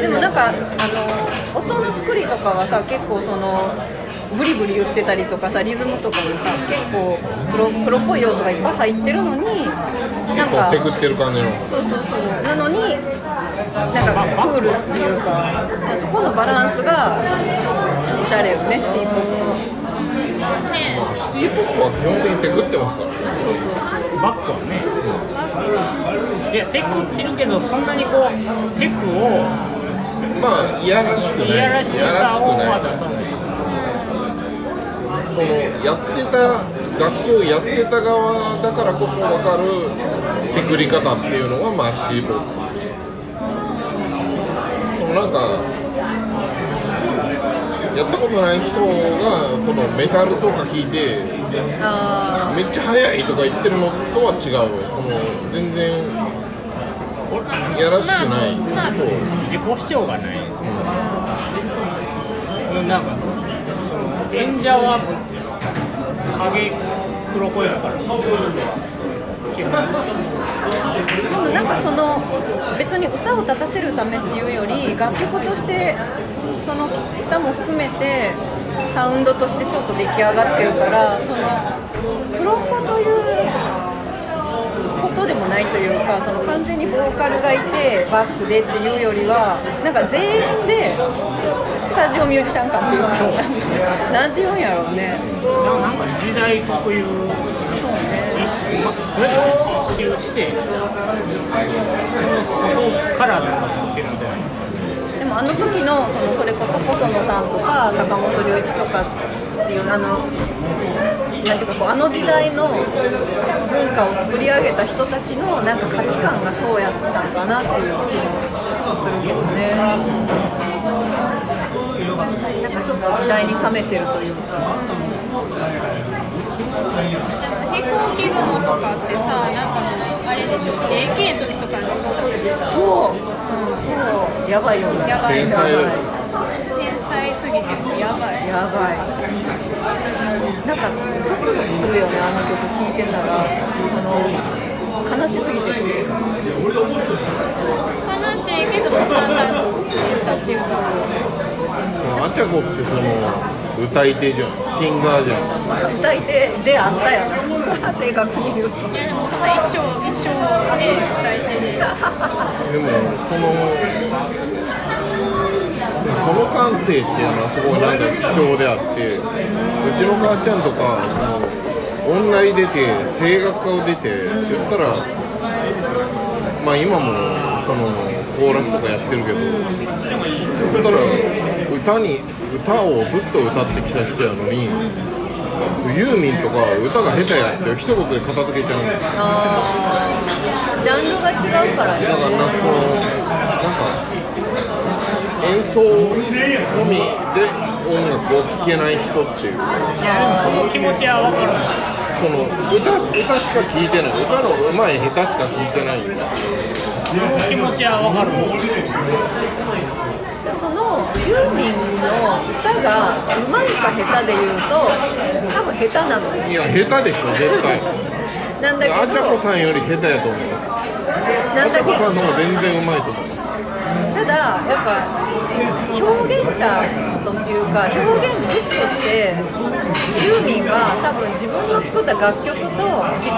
でもなんかあの音の作りとかはさ結構そのブリブリ言ってたりとかさリズムとかもさ結構黒黒っぽい要素がいっぱい入ってるのになんかこうテクってる感じの。そうそうそう。なのになんかクールっていうかそこのバランスがおしゃれよねシティポップシティポップは基本的にテクってますからそうそうそう。バックはね。いやテクってるけどそんなにこうテクをまあいやらしくない。いやらしさをいやらしくないそのそのやってた楽器をやってた側だからこそ分かるてくり方っていうのがまあシティポップそのなんかやったことない人がそのメタルとか聞いてあめっちゃ速いとか言ってるのとは違う。その全然やらしくない。まあまあそう。自己主張がない、なんかその演者は影黒子ですから。基本ーでもなんかその別に歌を立たせるためっていうより楽曲としてその歌も含めてサウンドとしてちょっと出来上がってるからその黒子ということでもないというかその完全にボーカルがいてバックでっていうよりはなんか全員でスタジオミュージシャン感っていう。かなんて言うんやろうね。なんか時代特有そうね一周、ま、とりあえず一周してその外からなんか作ってるみたいな。でもあの時のそのそれこそ細野さんとか坂本龍一とかっていうあのなんていうかこうあの時代の文化を作り上げた人たちのなんか価値観がそうやったんかなっていう気もするけどねなんかちょっと時代に冷めてるというか。飛行機雲とかってさなんかもうあれでしょ JK の時とかにそう、うん、そう。やばいよね。やばい天才天才すぎて。やばい。やばい。なんかゾクゾクするよねあの曲聴いてたら。その悲しすぎて。悲しいけどもだんだんしょっていうかアチャコってその歌い手じゃん。シンガーじゃん。歌い手であったやな正確に言うと。いやでもただ一生一生で歌い手ででもそのその感性っていうのはすごいなんか貴重であってうちの母ちゃんとかその音大出て声楽科を出て言ったらまあ今もそのコーラスとかやってるけど言ったら歌に歌をずっと歌ってきた人やのにユーミンとか歌が下手やって一言で片付けちゃうんだよ。あー。ジャンルが違うからね。だからなんかそのなんか演奏込みで音楽を聴けない人っていう。その気持ちは分かるその歌歌しか聴いてない。歌の上手い下手しか聴いてないんですその気持ちは分かるユーミンの歌が上手いか下手で言うと多分下手なの。よいや下手でしょ絶対。なんだけあちゃこどさんより下手やと思う。なんだけど。あちゃこさんの方が全然上手いと思う。ただやっぱ表現者というか表現物としてユーミンは多分自分の作った楽曲と詩と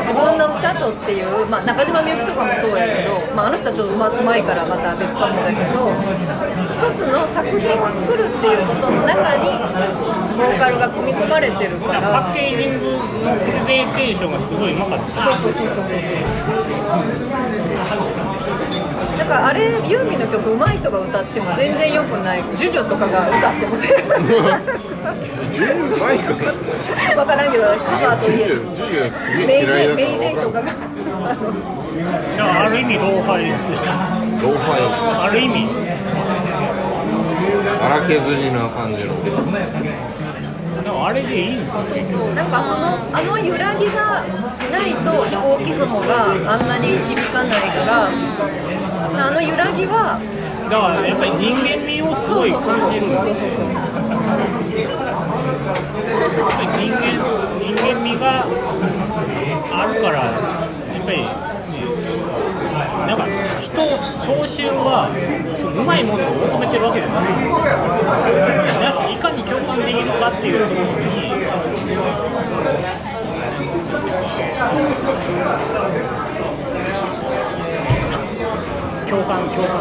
自分の歌とっていう、まあ、中島みゆきとかもそうやけど、まあ、あの人はちょっとうまうまいからまた別かもだけど一つの作品を作るっていうことの中にボーカルが組み込まれてるかパらッケージングのプレゼンテーションがすごいうまかった。そうそうそうそうそう。だかあれユーミンの曲上手い人が歌っても全然良くないジュジュとかが歌っても全然十分うまいか分からんけどカバーといえジュジュジュジュすげメイジェイメイジェイとかがあある意味ローファイですローファイある意味荒削りな感じのもあれでいいんですよそうそう。なんかそのあの揺らぎがないと飛行機雲があんなに響かないからあの揺らぎはだからやっぱり人間味をすごい感じるそうそうそうそう人間人間味があるからやっぱり、なんか人聴衆はそのうまいものを求めてるわけじゃないなんかいかに共感できるかっていうところに共感共感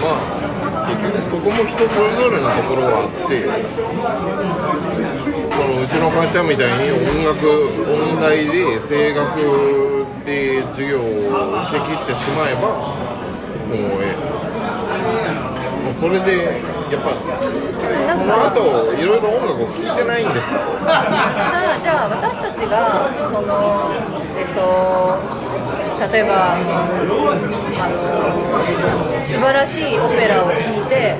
まあ結局そこも人それぞれのところがあってそのうちの母ちゃんみたいに音楽音大で声楽で授業を受け切ってしまえばもうええもうそれでやっぱそのか後いろいろ音楽を聴いてないんですよ。ただじゃあ私たちがそのえっと例えばあの素晴らしいオペラを聴いて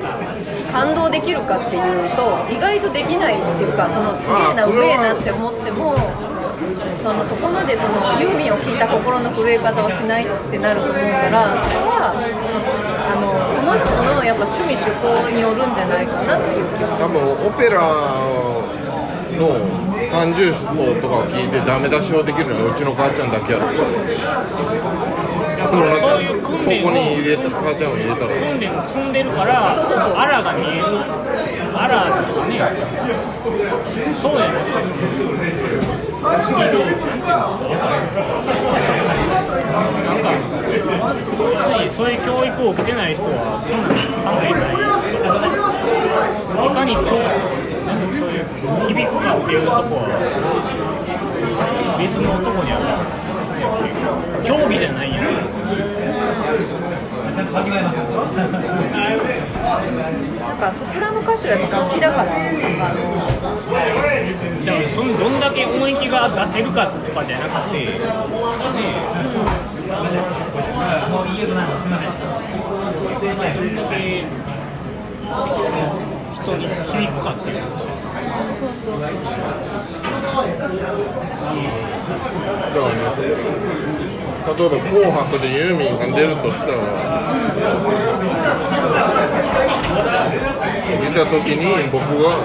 感動できるかっていうと意外とできないっていうかそのすげえなうめえなって思ってもそのそこまでそのユーミンを聴いた心の震え方をしないってなると思うからそれはあのその人のやっぱ趣味趣向によるんじゃないかなっていう気はする。多分オペラの三重奏とかを聞いてダメ出しをできるのはうちの母ちゃんだけやろ。そういう訓練を。ここに入れた母ちゃんを入れたら。訓練積んでるからそうそうそうアラが見える。アラとかね。そうやねそういう教育を受けてない人はどんなん考えないいかに教なんかそういう響くかっていうとこは別のとこにある競技じゃないやん。間違えます。なんかソプラノ歌手はやっぱ楽器だからあのじゃそのどんだけ音域が出せるかとかじゃなくて、ねどんだけ人に響くかっていうそうそうそうだからね例えば「紅白」でユーミンが出るとしたら見た時に僕は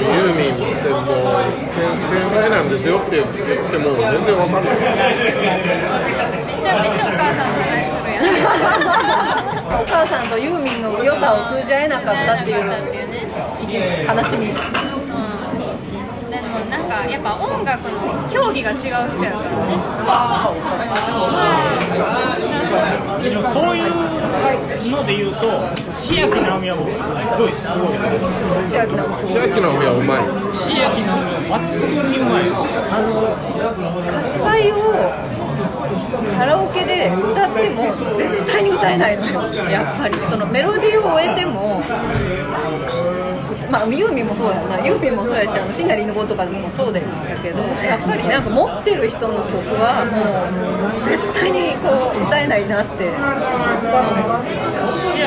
ユーミンってもう天才なんですよって言っても全然わかんないめちゃめちゃお母さんの話するやんお母さんとユーミンの良さを通じ合えなかったっていう意見悲しみ。なんかやっぱ音楽の競技が違う人やからね。でもそういうので言うと千秋直美は僕すごいすごいすごい。千秋直美はうまい。千秋直美は抜群にうまい。あの喝采をカラオケで歌っても絶対に歌えないのよ。やっぱり。そのメロディーを終えてもまあユーミンもそうやな。ユーミンもそうやしあのシンガリーの子とかでもそうだけどやっぱりなんか持ってる人の曲はもう絶対にこう歌えないなって。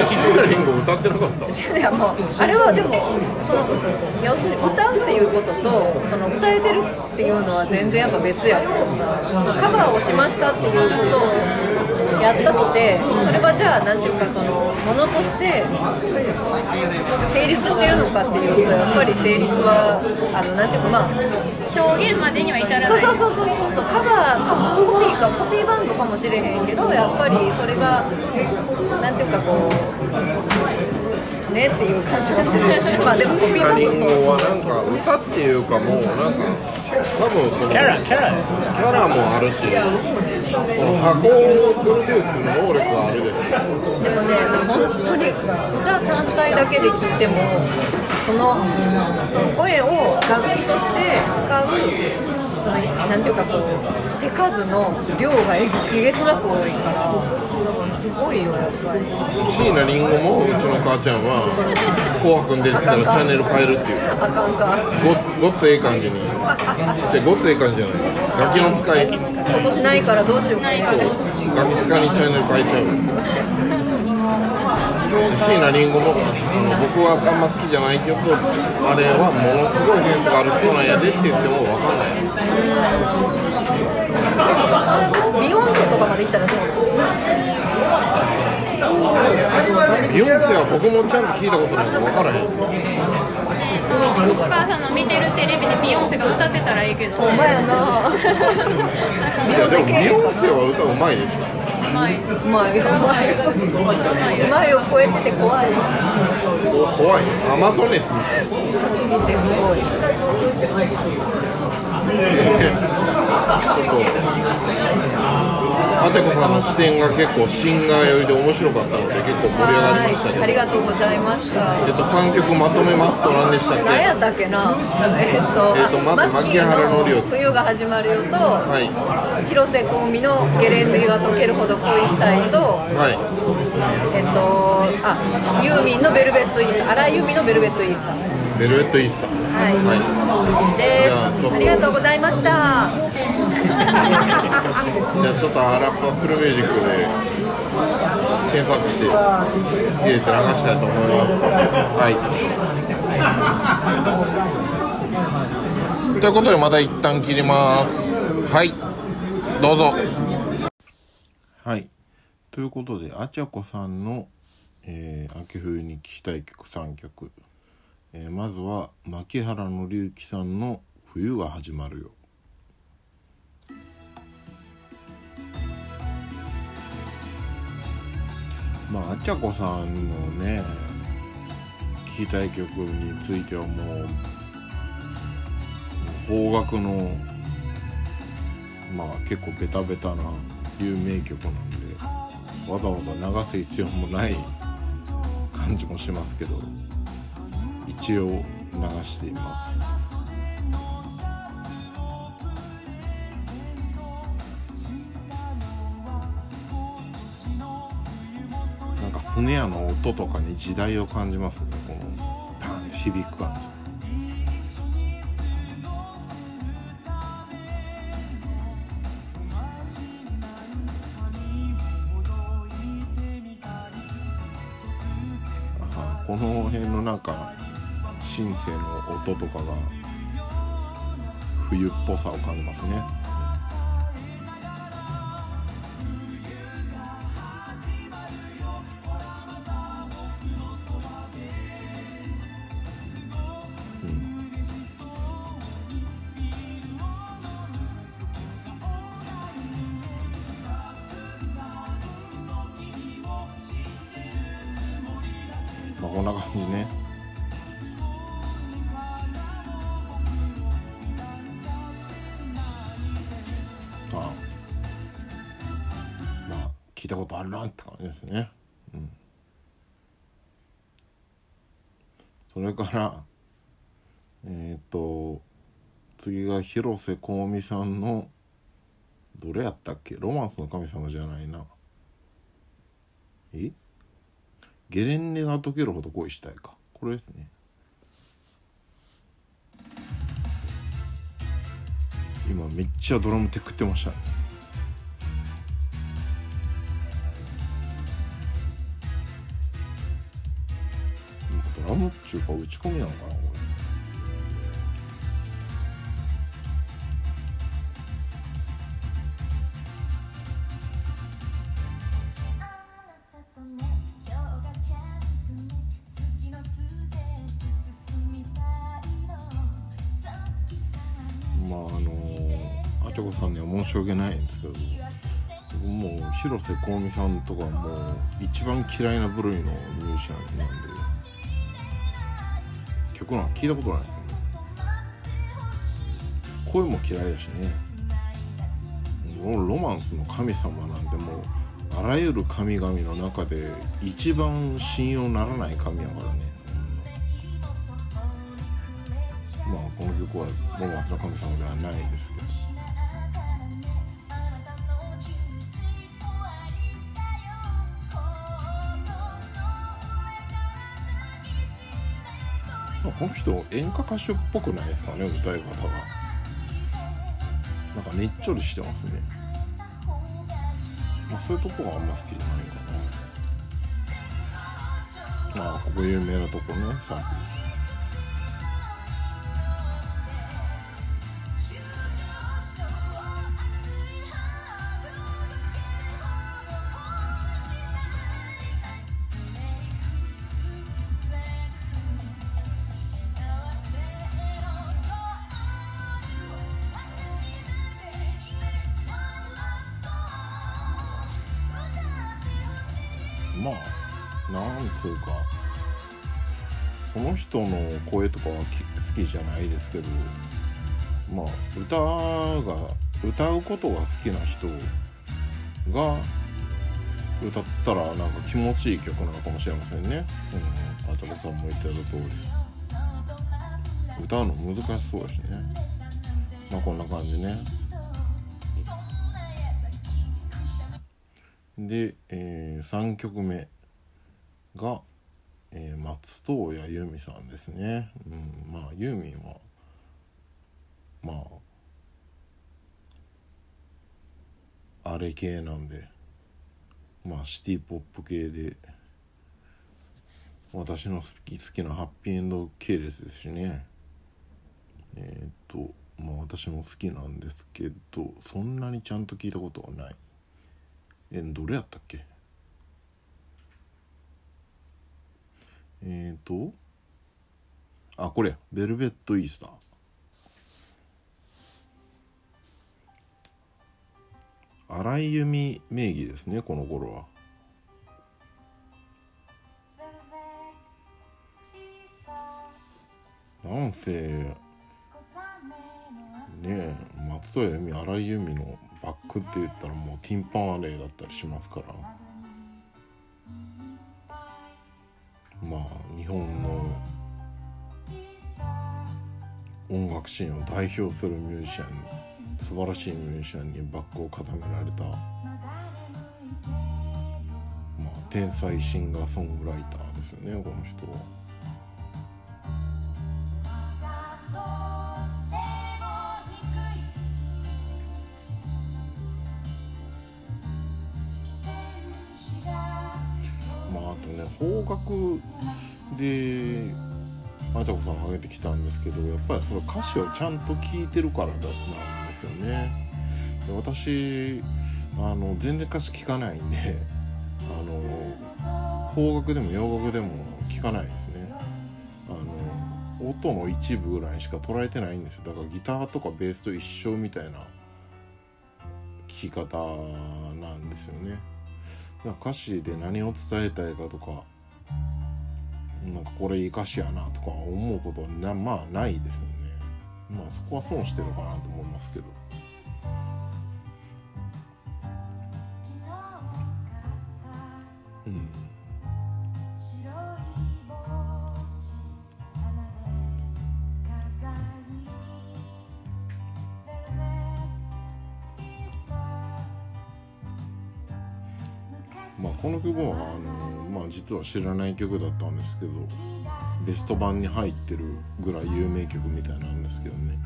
シンガリンゴ歌ってなかった？いやもうあれはでもその要するに歌うっていうこととその歌えてるっていうのは全然やっぱ別やからさカバーをしましたっていうことをやったとてそれはじゃあなんていうかそのものとして成立してるのかっていうとやっぱり成立はあのなんていうかまあ表現までには至らない。そうそうそうそうそうそうカバーかコピーかコピーバンドかもしれへんけどやっぱりそれがなんていうかこうねっていう感じがする。まあでもコピーバンリンゴドとはなんか歌っていうかもうなんか多分そのキャラキャラ。キャラもあるし箱をプロデュースの能力はあるですよでもね本当に歌単体だけで聴いてもそのその声を楽器として使うそのなんていうかこう手数の量がえげつなく多いからすごいよやっぱり椎名林檎もうちの母ちゃんは「紅白」に出てたらチャンネル変えるっていう。あかんか。ごっごっつええ感じに。じゃあごっつええ感じじゃないガキの使い。今年ないからどうしようかな。いからガキ使いにチャンネル変えちゃう。椎名林檎も。あの僕はあんま好きじゃないけどあれはものすごいセンスがある人なんやでって言っても分かんない。ビヨンセとかまで行ったらどうなの？ビヨンセは僕もちゃんと聞いたことないから分からへんお母さんの見てるテレビでビヨンセが歌ってたらいいけどほんまやないやでもビヨンセは歌うまいでしょうまいうまいうまいうまいを超えてて怖いお怖いアマゾネスすぎてすごいちょっとあてこさんの視点が結構シンガー寄りで面白かったので結構盛り上がりましたけど。はいありがとうございました。えっと、3曲まとめますと何でしたっけ？何やったっけな？えっと、えっとまず牧原のりを冬が始まるよと、はい。広瀬香美のゲレンデが溶けるほど恋したいとはい。えっとあユーミンのベルベットイースター。荒井由実のベルベットイースター。ベルベットイースター。はい。はい。です。ありがとうございましたじゃあちょっとアラップアップルミュージックで検索して入れて流したいと思います。はい。ということでまた一旦切ります。はい。どうぞ。はい。ということであちゃこさんの、えー秋冬に聴きたい曲3曲、えーまずは牧原紀之さんの「冬が始まるよ」まああちゃこさんのね聴きたい曲についてはもう邦楽のまあ結構ベタベタな有名曲なんでわざわざ流す必要もない感じもしますけど一応流しています。かスネアの音とかに時代を感じますね。このパン響く感じ。あこの辺のなんかシンセの音とかが冬っぽさを感じますね。れから。えっ、と次が広瀬香美さんのどれやったっけ？ロマンスの神様じゃないな。え？ゲレンデが溶けるほど恋したいか。これですね。今めっちゃドラムテクってましたね。ラムっちゅうか打ち込みなのかなこれ。まああのあちゃこさんには申し訳ないんですけどもう広瀬香美さんとかもう一番嫌いな部類のミュージシャンなんで。曲なんか聞いたことない声も嫌いだしね。もうロマンスの神様なんてもうあらゆる神々の中で一番信用ならない神やからね、まあこの曲はロマンスの神様ではないですけど。この人演歌歌手っぽくないですかね歌い方がなんかねっちょりしてますね。まあそういうとこがあんま好きじゃないかな。まあここ有名なとこねサーフィン。人の声とかは好きじゃないですけどまあ歌が歌うことが好きな人が歌ったらなんか気持ちいい曲なのかもしれませんね。うん。あちゃこさんも言ってた通り。歌うの難しそうだしね。まあこんな感じね。で、えー、3曲目が、えー、松任谷由実さんですね、うん、まあユーミンはまああれ系なんでまあシティポップ系で私の好き好きなハッピーエンド系列ですしね。えっ、とまあ私も好きなんですけどそんなにちゃんと聞いたことはない。えどれやったっけ？えっ、とあこれベルベットイースター。荒井由実名義ですねこの頃は。なんせねえ松任谷由実荒井由実のバックって言ったらもうティンパンアレイだったりしますから。まあ日本の音楽シーンを代表するミュージシャン素晴らしいミュージシャンにバックを固められた、まあ、天才シンガーソングライターですよねこの人は。ね邦楽であちゃこさん挙げてきたんですけどやっぱりその歌詞をちゃんと聞いてるからだなんですよね。で私あの全然歌詞聞かないんであの邦楽でも洋楽でも聞かないですね。あの音の一部ぐらいしか捉えてないんですよ。だからギターとかベースと一緒みたいな聞き方なんですよね。歌詞で何を伝えたいかとかなんかこれいい歌詞やなとか思うことはまあないですよね。まあそこは損してるかなと思いますけど。この曲はあのまあ実は知らない曲だったんですけどベスト版に入ってるぐらい有名曲みたいなんですけどね。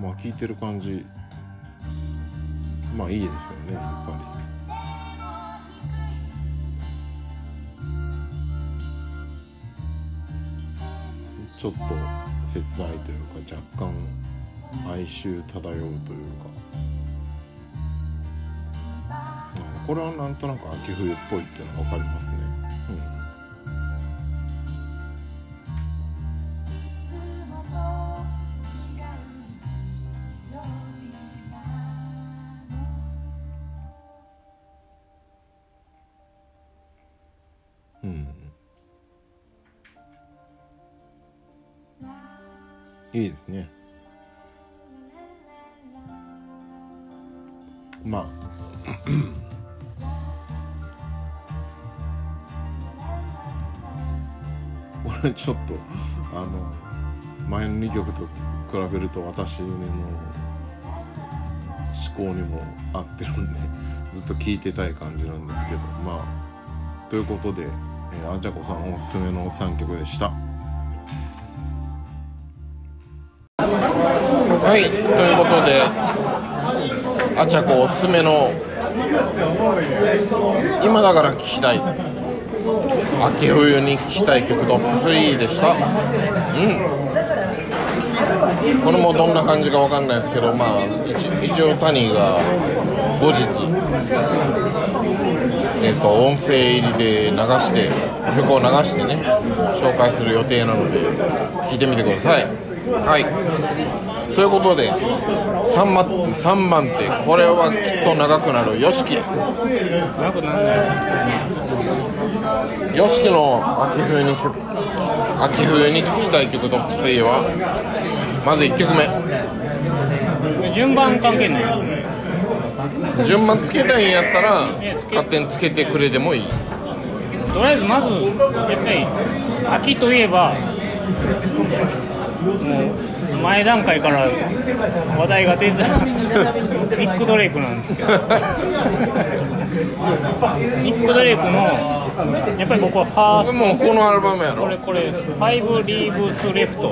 まあ聴いてる感じまあいいですよねやっぱり。ちょっと切ないというか若干哀愁漂うというか。これはなんとなく秋冬っぽいっていうのが分かりますね。比べると私の思考にも合ってるんでずっと聴いてたい感じなんですけどまあということで、えー、あちゃこさんおすすめの3曲でした。はいということであちゃこおすすめの今だから聴きたい秋冬に聴きたい曲トップ3でした。うん。これもどんな感じかわかんないですけどまあ一応タニーが後日えっ、と音声入りで流して曲を流してね紹介する予定なので聞いてみてください。はい。ということで3番 ,3 番ってこれはきっと長くなる。YOSHIKI y o s の秋冬に曲秋冬に聴きたい曲トップ3はまず1曲目。順番関係ない。順番つけたいんやったら勝手につけてくれでもいい。とりあえずまずやっぱり秋といえばもう前段階から話題が出てたニック・ドレイクなんですけど。ニック・ドレイクのやっぱり僕はファースト。もうこのアルバムやろ。これこれ「5 Leaves Left」フ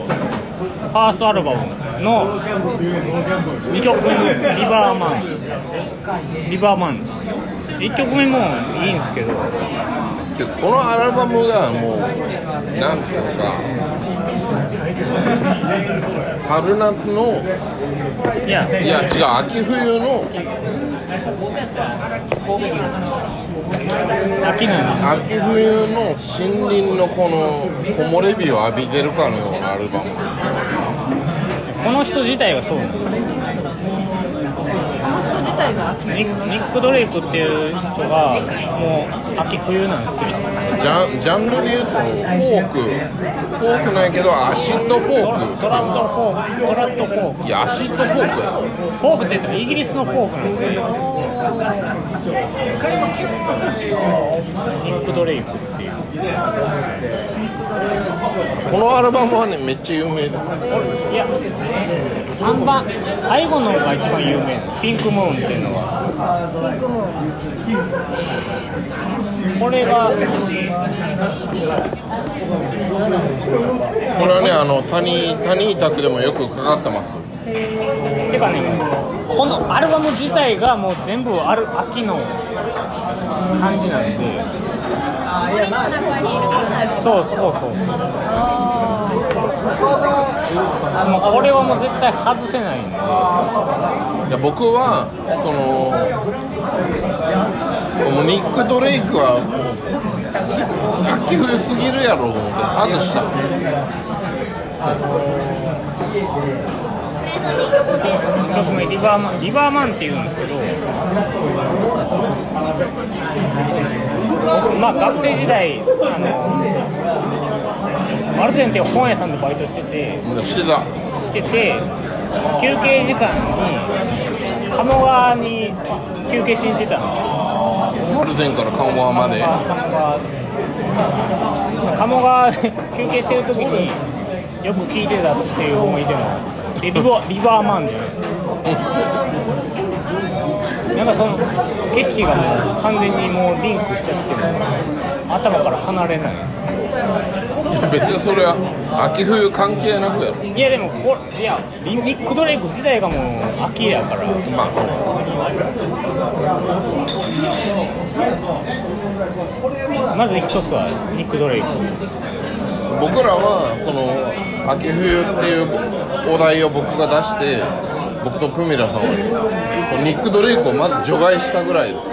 ァーストアルバムの2曲目の「リバーマン」リバーマン。1曲目もいいんですけど。でこのアルバムがもうなんつうのか春夏のいや。いや違う秋冬の秋冬の森林のこの木漏れ日を浴びてるかのようなアルバムこの人自体がそうなんです人自体がニック・ドレイクっていう人がもう秋冬なんですよジャンジャンルで言うとフォーク。フォークなんやけどアシッドフォークトラッドフォーク。トラッドフォーク。クいやアシッドフォークや。ろフォークって言ったらイギリスのフォークなんで。ニック・ドレイクっていう。このアルバムはねめっちゃ有名ですいや3番最後のが一番有名。ピンクムーンっていうのはこれがこれはねあの谷谷拓でもよくかかってます。てかねこのアルバム自体がもう全部ある秋の感じなんで。そうそうそう。もうこれはもう絶対外せないんで。いや僕はそのもうニック・ドレイクはもう秋冬すぎるやろと思って外したこれの2曲目1曲目リバーマンリバーマンっていうんですけど僕まあ学生時代あのマルゼンっていう本屋さんでバイトしててしてたしてて休憩時間に鴨川に休憩しに行ってたんですよマルゼンから鴨川まで鴨川休憩してる時によく聴いてたっていう思い出のでリバリバーマンじゃないで。すかなんかその景色がもう完全にもうリンクしちゃって頭から離れない 別にそれは秋冬関係なくやろ。いやでもこいやリニック・ドレイク自体がもう秋やから。まあそうな。んだまず一つはニック・ドレイク僕らはその秋冬っていうお題を僕が出して僕とプミラさんはニック・ドレイクをまず除外したぐらいです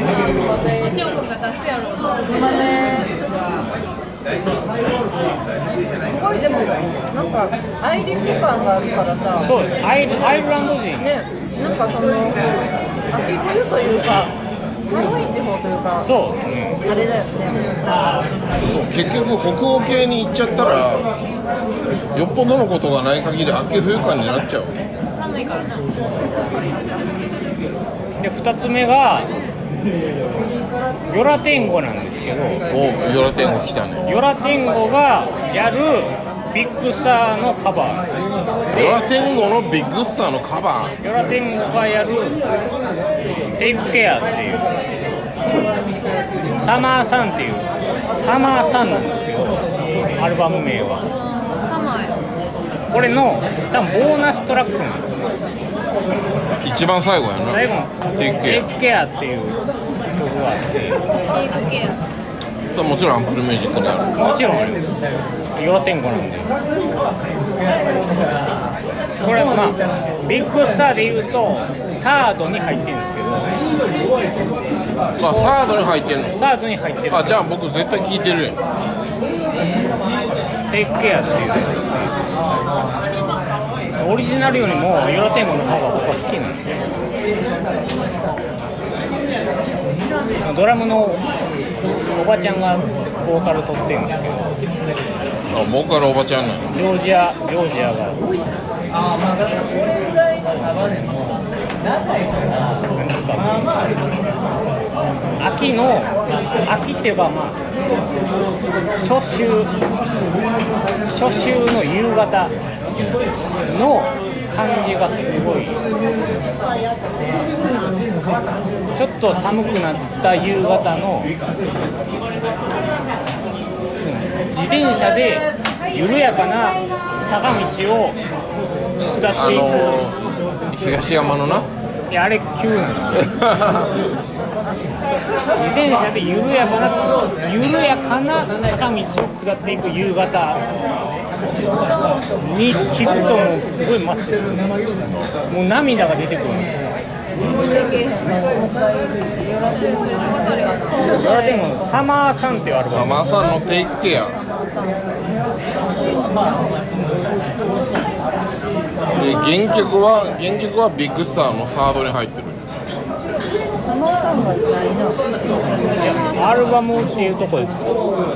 もちろん。君が出すやろすごいでもなんかアイリッシュ感があるからさそうです。アイルアイルランド人。ねなんかその秋冬というか寒い地方というかそう、うんあれだよね。そう結局北欧系に行っちゃったらよっぽどのことがない限り秋冬感になっちゃう。寒いからな。で2つ目がヨラテンゴなんですけどおヨラテンゴ来たね。ヨラテンゴがやるビッグスターのカバー。ヨラテンゴのビッグスターのカバー。ヨラテンゴがやるテイクケアっていう。サマーサンっていう。サマーサンなんですけどアルバム名は。これの多分ボーナストラックなんですよ一番最後やな。最後の。テイクケアテイクケアっていう曲があって。テイクケアそれもちろんアップルミュージックにある。もちろんありますヨラテンゴなんで。これまあビッグスターでいうとサードに入ってるんですけど。あサードに入ってんの？サードに入ってるあじゃあ僕絶対聞いてるやん。テイクケアっていうオリジナルよりもヨラテンゴの方が僕は好きなんでドラムのおばちゃんがボーカル取ってるんですけど。あボーカルおばちゃんなのジョージアジョージアが。なんですか秋の秋っていうかまあ初秋初秋の夕方。の感じがすごいちょっと寒くなった夕方の自転車で緩やかな坂道を下あっていく、のー東山のな？いやあれ急なの。自転車で緩やかな緩やかな坂道を下っていく夕方に聞くともうすごいマッチする。もう涙が出てくる。ヨラテンゴの「サマーサン」っていうアルバム。サマーさんのテイクケア。で原曲は原曲はビッグスターのサードに入ってる。アルバムっていうところで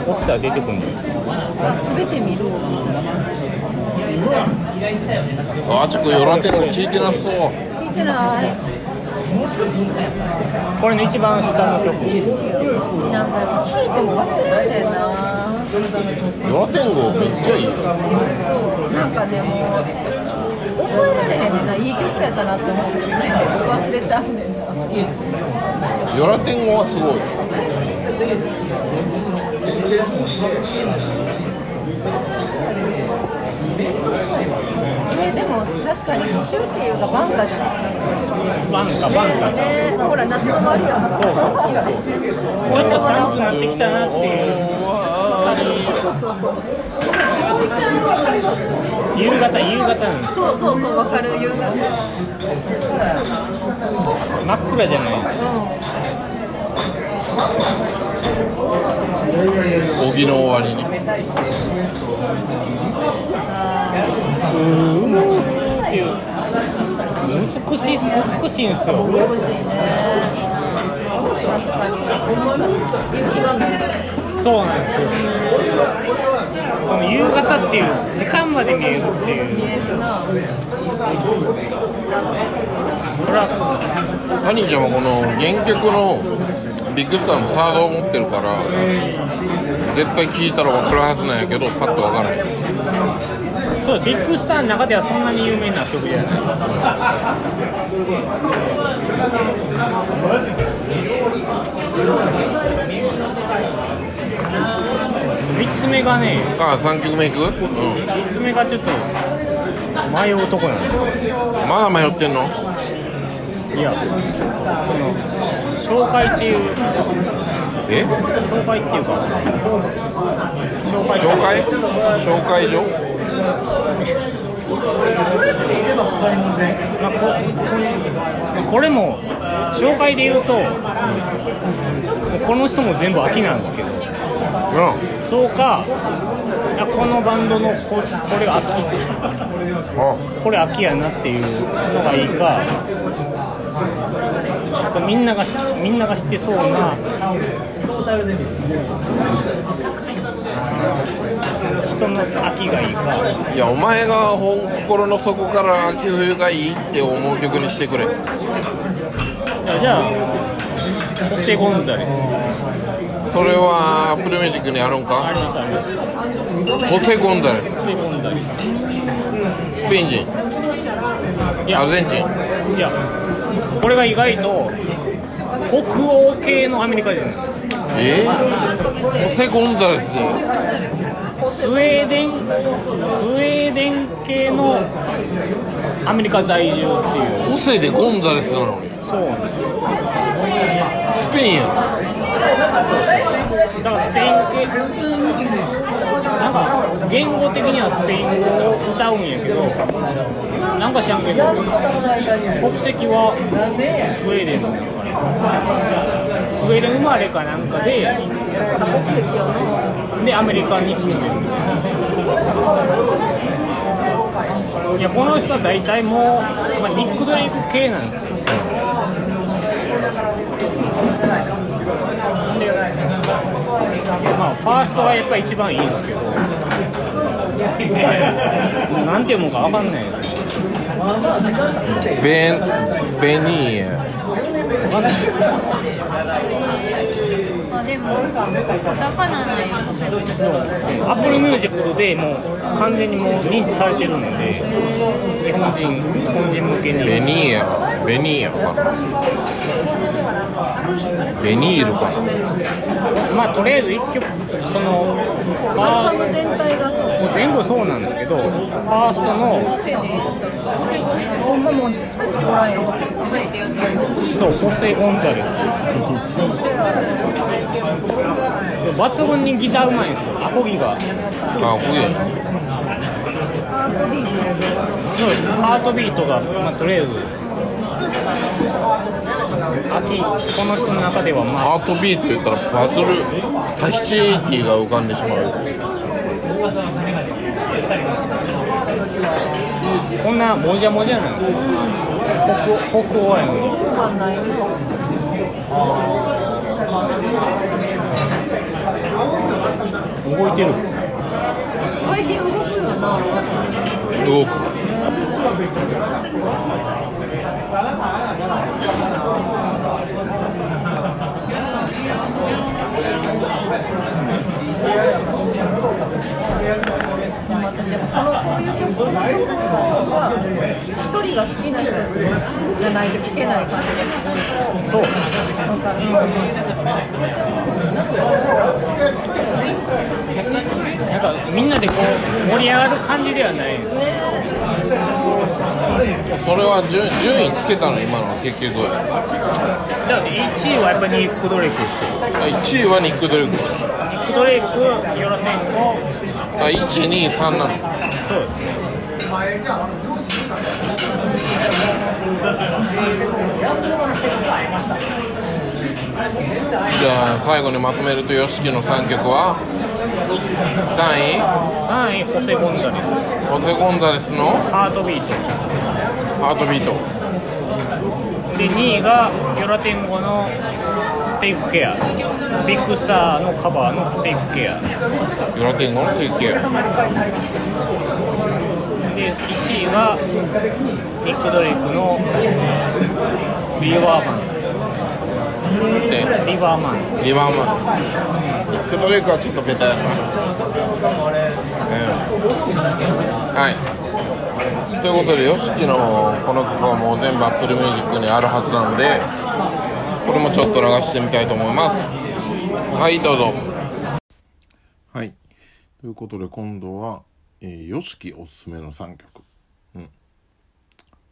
落ちたら出てくるんだよ全て見るあーちゃくヨラテンゴ聞いてなそう聞いてないこれの一番下の曲。なんかやっぱ聞いても忘れるんだよな。ヨラテンゴめっちゃいいよ。なんかねもう覚えられへんねんな。いい曲やったなって思うけどね忘れちゃうねんな。ヨラテンゴはすごいえでも確かに初秋っていうかバンカじゃないバンカバンカねほら夏の終わりやそうそうそうちょっと寒くなってきたなっていうそうそうそう夕方夕方なんそうそうそうわかる夕方真っ暗じゃないです荻の終わりにっていう美しい美しいんですよ。そうなんですよ。その夕方っていう時間まで見えるっていう。見えるなこれはハニーちゃんはこの原曲のビッグスターのサードを持ってるから絶対聴いたら分かるはずなんやけどパッと分からへん。そうビッグスターの中ではそんなに有名な曲じゃない。3つ目がねあ3曲目いく、うん、3つ目がちょっと迷うとこなんですよ。まだ迷ってんの？いやその紹介っていう。え？紹介っていうか紹介紹介？紹介所？まあ、こここれも紹介で言うとこの人も全部秋なんですけどうそうかこのバンドのここれ秋。これ秋やなっていうのがいいかそうみんながみんなが知ってそうな。人の秋がいいか。いやお前が本心の底から秋冬がいいって思う曲にしてくれ。じゃあホセ・ゴンザレス。それはアップルミュージックにあるんあかりますあります。ホセ・ゴンザレス。ホセ・ゴンザレス。スペイン人。アルゼンチン。いや。これが意外と北欧系のアメリカ人。え？ー、ホセ・ゴンザレスでスウェーデンスウェーデン系のアメリカ在住っていう。ホセでゴンザレスなのに。そうなんですスペインやん。だからスペイン系。なんか言語的にはスペイン語を歌うんやけどなんか知らんけど国籍はスウェーデンなんかなスウェーデン生まれかなんかででアメリカに住んでるいやこの人は大体もう、まあ、ニック・ドレイク系なんですよまあファーストがやっぱり一番いいんですけどなんて読むかわかんないですベベニーあでもカタカナなんやアップルミュージックでもう完全にもう認知されてるので日本人日本人向けに。ベニーヤベニーヤか。なベニールかな。まあとりあえず一曲そのファースト。全体がそう。もう全部そうなんですけどファーストのほんまもう使ってもらえよそうホセ・ゴンザレスで抜群にギターうまいんですよ。アコギが。あこげそうですハートビートが、まあ、とりあえず。秋この人の中ではまあ。ハートビート言ったらバズる。タヒチエイティが浮かんでしまうこんなもじゃもじゃなんです北北欧やのに。動いてる。最近動くよな。動くでも私このこういう曲は一人が好きな人じゃないと聴けない感じがそうなんかみんなでこう盛り上がる感じではないそれは順順位つけたの今のは結局。だから1位はやっぱりニック・ドレイクですよ1位はニック・ドレイクニック・ドレイクヨロテンコあ123なの？そうです。ねじゃあ最後にまとめると YOSHIKI の3曲は3位？3位ホセ・ゴンザレス。ホセ・ゴンザレスの？ハートビート。ハートビート。で2位がヨラテンゴのテイクケアビッグスターのカバーのテイクケアヨラテンゴのテイクケアで1位がニック・ドレイクのリバーマン。でリバーマン。2番はニック・ドレイクはちょっとベタやな、うん、はい。ということで YOSHIKI のこの曲はもう全部 Apple Music にあるはずなのでこれもちょっと流してみたいと思います。はいどうぞ。はい。ということで今度は、YOSHIKI おすすめの3曲、うん。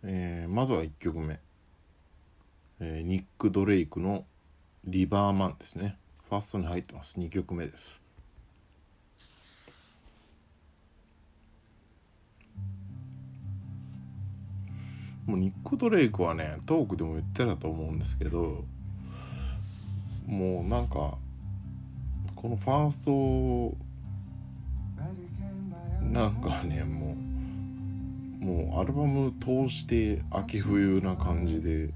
えーまずは1曲目、えーニック・ドレイクの「リバーマン」ですね。ファーストに入ってます。2曲目です。もうニック・ドレイクはねトークでも言ってたと思うんですけどもうなんかこのファーストなんかねもうもうアルバム通して秋冬な感じで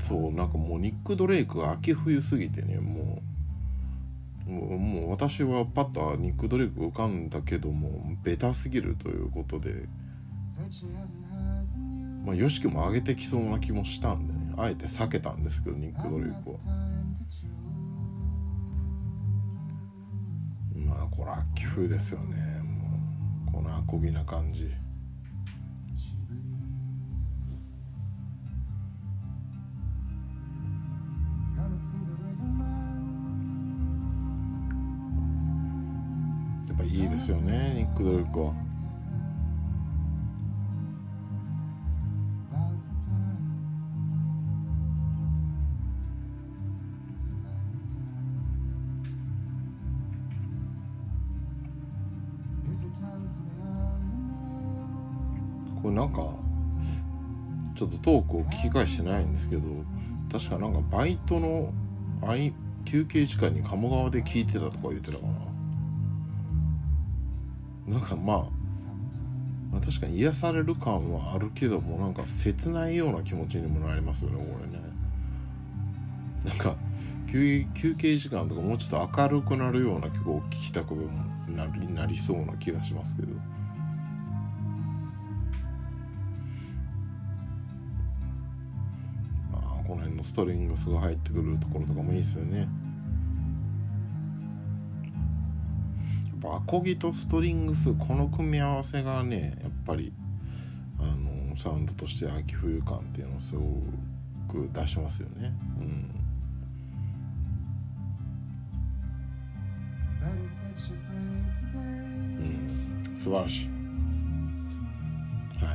そうなんかもうニック・ドレイクが秋冬すぎてねもうもう私はパッとニック・ドレイク浮かんだけどもベタすぎるということでまあ YOSHIKI も上げてきそうな気もしたんであえて避けたんですけどニック・ドレイクは。まあこれ秋冬ですよね。もうこのアコギな感じ。やっぱいいですよねニック・ドレイクは。なんかちょっとトークを聞き返してないんですけど確かなんかバイトの休憩時間に鴨川で聞いてたとか言ってたかな。なんかまあまあ確かに癒される感はあるけどもなんか切ないような気持ちにもなりますよねこれね。なんか休休憩時間とかもうちょっと明るくなるような曲を聴きたくなりなりそうな気がしますけど。この辺のストリングスが入ってくるところとかもいいですよね。やっぱアコギとストリングスこの組み合わせがねやっぱりあのサウンドとして秋冬感っていうのをすごく出しますよね。うんうん。素晴らしい。は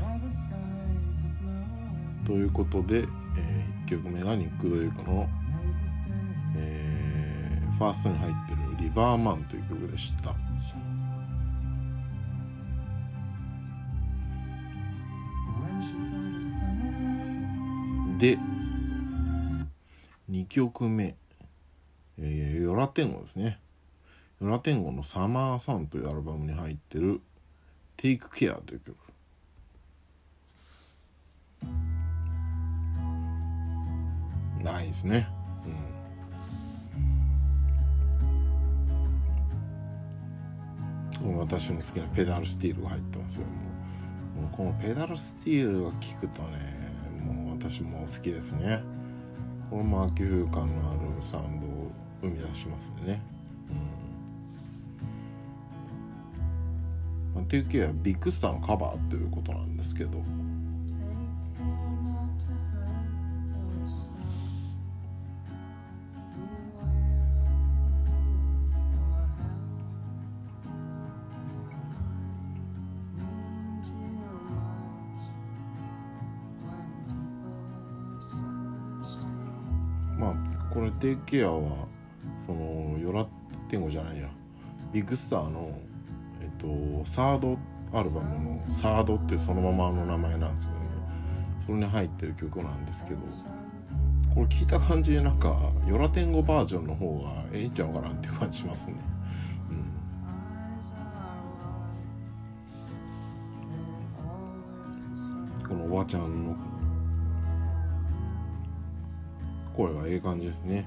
い。ということで、えー、曲目がニック・ドリークの、えーファーストに入ってる「リバーマン」という曲でした。で2曲目。えー、ヨラテンゴですね。ヨラテンゴの「サマーサン」というアルバムに入ってる「Take Care」という曲。ですね。うん。私の好きなペダルスティールが入ってますよ。もうもうこのペダルスティールが聞くとねもう私も好きですね。これも秋風感のあるサウンドを生み出しますね。うん。っていう系はビッグスターのカバーということなんですけど。テイケアはそのヨラテンゴじゃないや。ビッグスターのえっとサードアルバムの「サード」ってそのままの名前なんですよね。それに入ってる曲なんですけどこれ聞いた感じでなんかヨラテンゴバージョンの方がええんちゃうかなっていう感じしますね。うん。このおばちゃんの声がええ感じですね。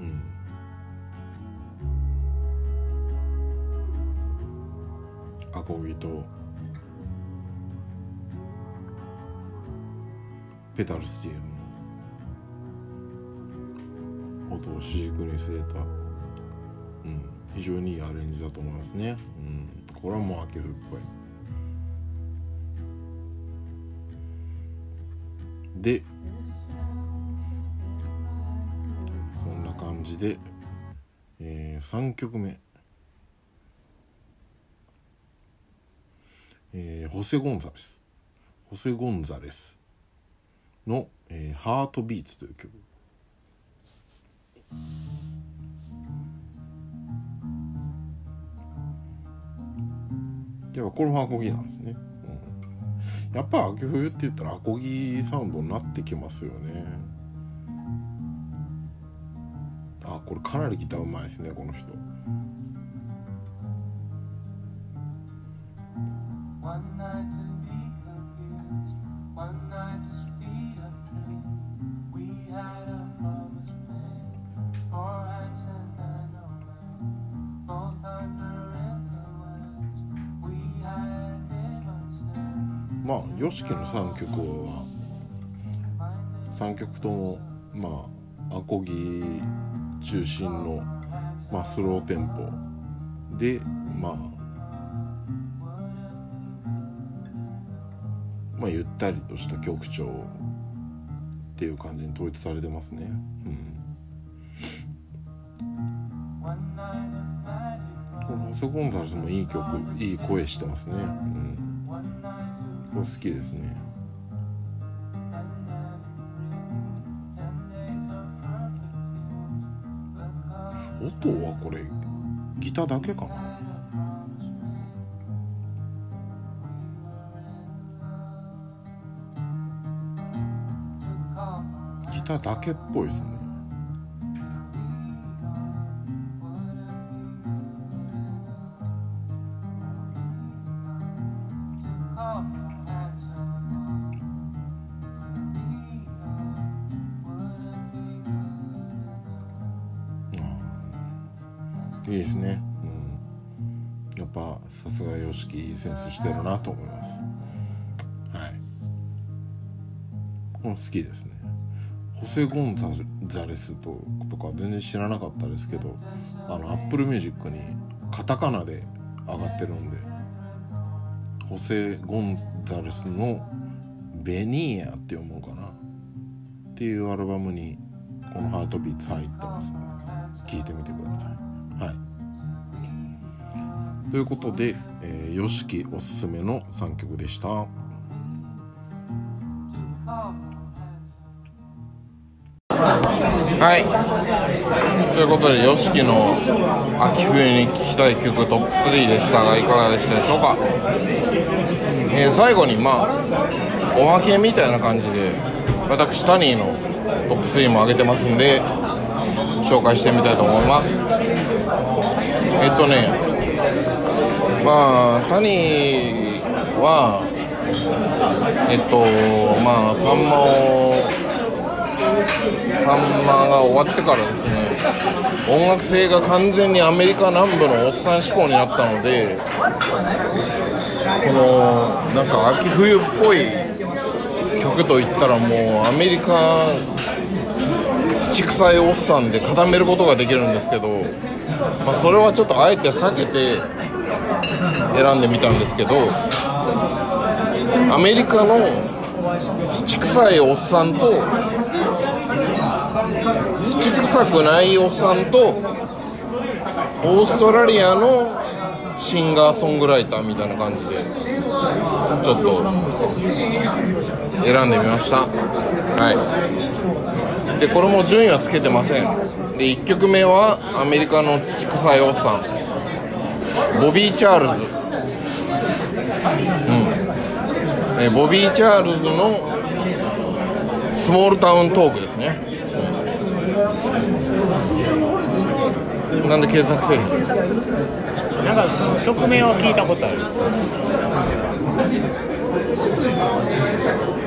うん。うん。アコギとペダルスチールの音を主軸に据えた、うん、非常にいいアレンジだと思いますね、うん、これはもう秋冬っぽい。でそんな感じで、えー、3曲目。えーホセ・ゴンザレス。ホセ・ゴンザレスの、えーハートビーツ」という曲。やっぱこれもアコギなんですね、うん、やっぱ秋冬って言ったらアコギサウンドになってきますよねあこれかなりギターうまいですねこの人 One night まあ YOSHIKI の3曲は3曲ともまあアコギ中心の、まあ、スローテンポでまあまあゆったりとした曲調っていう感じに統一されてますね。うん、このホセ・ゴンザレスもいい曲いい声してますね。うん、好きですね。音はこれギターだけかな？ギターだけっぽいですね。いいセンスしてるなと思います。はい。この好きですね。ホセ・ゴンザレスととか全然知らなかったですけどあの Apple Music にカタカナで上がってるんでホセ・ゴンザレスの「ベニーヤ」って読むのかな。っていうアルバムにこの「ハートビーツ」入ってます。ので聞いてみてください。はい。ということで、えー、YOSHIKI おすすめの3曲でした。はい。ということで YOSHIKI の秋冬に聴きたい曲トップ3でしたがいかがでしたでしょうか、えー最後にまあおまけみたいな感じで私タニーのトップ3も上げてますんで紹介してみたいと思います。えっとねまあタニーはえっとまあサンマをサンマが終わってからですね音楽性が完全にアメリカ南部のおっさん志向になったのでこのなんか秋冬っぽい曲といったらもうアメリカ土臭いおっさんで固めることができるんですけど、まあ、それはちょっとあえて避けて選んでみたんですけどアメリカの土臭いおっさんと土臭くないおっさんとオーストラリアのシンガーソングライターみたいな感じでちょっと選んでみました。はい。でこれも順位はつけてません。で1曲目はアメリカの土臭いおっさん。ボビー・チャールズうんえボビー・チャールズのスモールタウントークですね、うんなんで検索せえなんかその曲名は聞いたことある。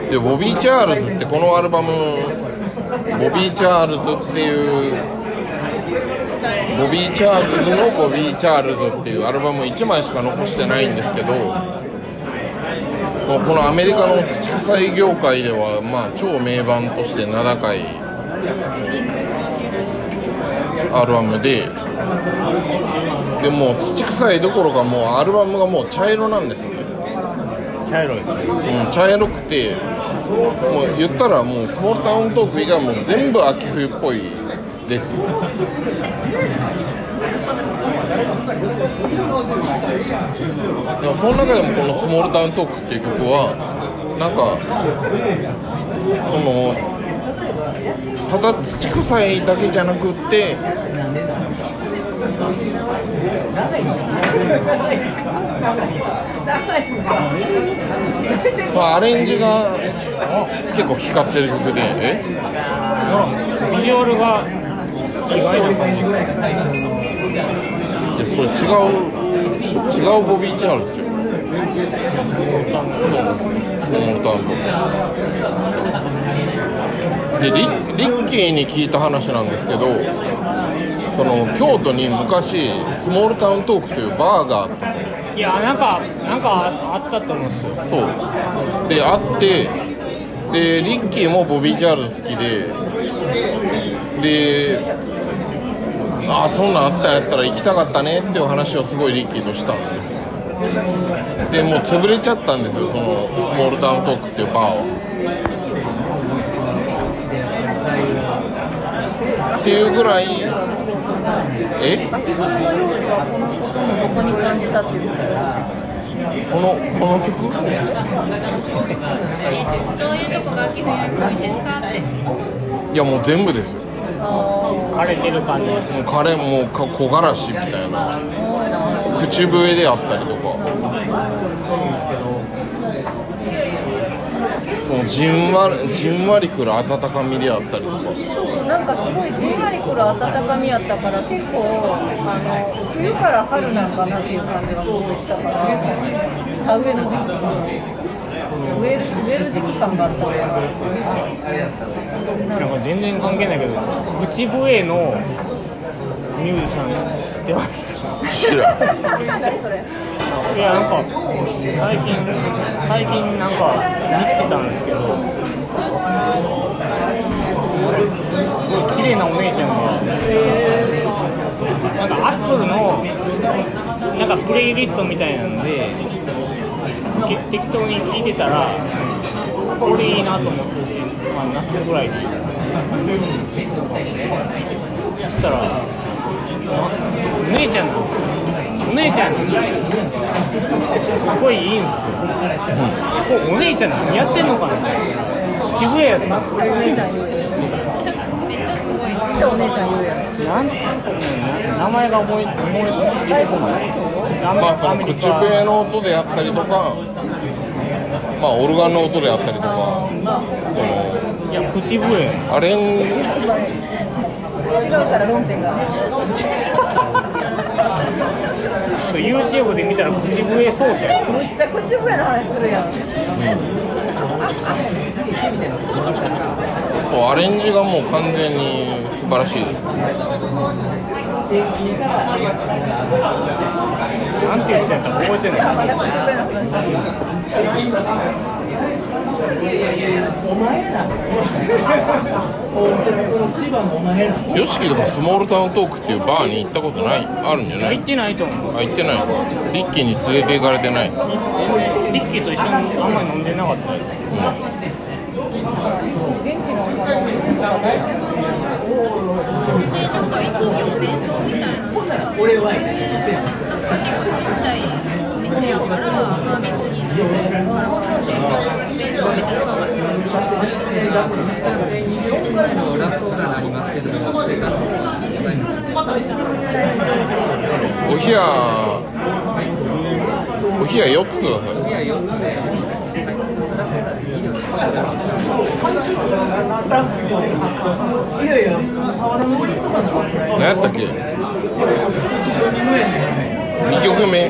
でボビー・チャールズってこのアルバムボビー・チャールズっていうボビー・チャールズのボビー・チャールズっていうアルバム1枚しか残してないんですけどこのアメリカの土臭い業界ではまあ超名盤として名高いアルバムででもう土臭いどころかもうアルバムがもう茶色なんですよね。茶色いうん、茶色くてもう言ったらもうスモールタウントーク以外も全部秋冬っぽいですでもその中でもこの「スモールタウントーク」っていう曲はなんかそのただ土臭いだけじゃなくってまあ、アレンジが結構光ってる曲で。え？ビジュアルが意外な感じ。いやそれ違う違うボビー・チャールズじゃん。モータウンとでリリッキーに聞いた話なんですけどその京都に昔スモールタウントークというバーがあった。いやなんかなんかあったと思うんですよ。そう。であってでリッキーもボビー・チャールズ好きででああそんなんあったんやったら行きたかったねっていう話をすごいリッキーとしたんですよ。でもう潰れちゃったんですよそのスモールタウントークっていうバーはっていうぐらいえ？このこともここに感じたっていうことこのこの曲どういうとこが秋冬っぽいですかって。いやもう全部ですよ枯れてる感じ。もう彼もか木枯らしみたいな。口笛であったりとか。そののじんわじんわりくる温かみであったりとか。なんかすごいじんわりくる温かみやったから結構あの冬から春なんかなっていう感じがすごいしたから田植えの時期植える植える時期感があったのかななんか全然関係ないけど口笛のミュージシャン知ってます？知らん。いやなんか最近最近なんか見つけたんですけどすごい綺麗なお姉ちゃんがなんかアップルのなんかプレイリストみたいなんでけ適当に聞いてたらこれいいなと思って、まあ、夏ぐらいに。そしたらあお姉ちゃんなんですよ。お姉ちゃんにすごいいいんですよ、これお姉ちゃん何やってんのかな。口笛やった。お姉ちゃん言うやめっちゃすごい。めっちゃお姉ちゃんなんな名前が思い思い出てこない。まあその口笛の音であったりとかまあオルガンの音であったりとかそのいや口笛。アレン違うから論点が。そう YouTube で見たら口笛奏者や。むっちゃ口笛の話するやん。そうアレンジがもう完全に素晴らしいです。なんて言ってたか覚えてないまだ口笛の話ヨシキとかスモールタウントークっていうバーに行ったことないあるんじゃない行ってないと思うあ行ってないリッキーに連れて行かれてないリッキーと一緒にあんまり飲んでなかったよ元気なお花お店とかなんか一挙弁当みたいなの結構ちっちゃいお冷や4つください何やったっけ2曲目。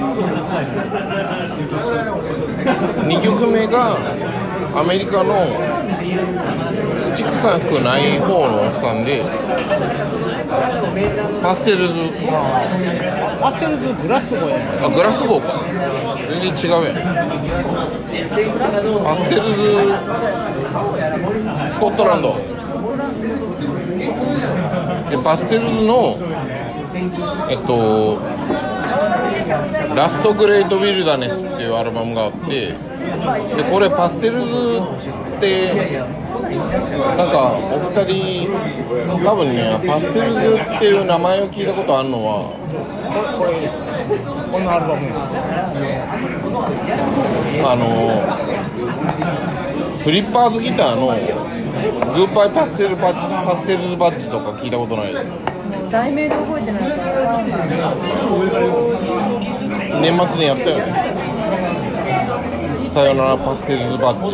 2曲目がアメリカの土臭くない方のおっさんでパステルズ。パステルズグラスゴや。あグラスゴーか。全然違うやん。パステルズ。スコットランド。でパステルズのえっと「ラストグレート・ウィルダネス」っていうアルバムがあってでこれパステルズってなんかお二人多分ねパステルズっていう名前を聞いたことあるのはこれこのアルバムあのフリッパーズギターのグッバイパステルバッジパステルズバッジとか聞いたことないです。題名で覚えてない年末にやったよねさよならパステルズバッジ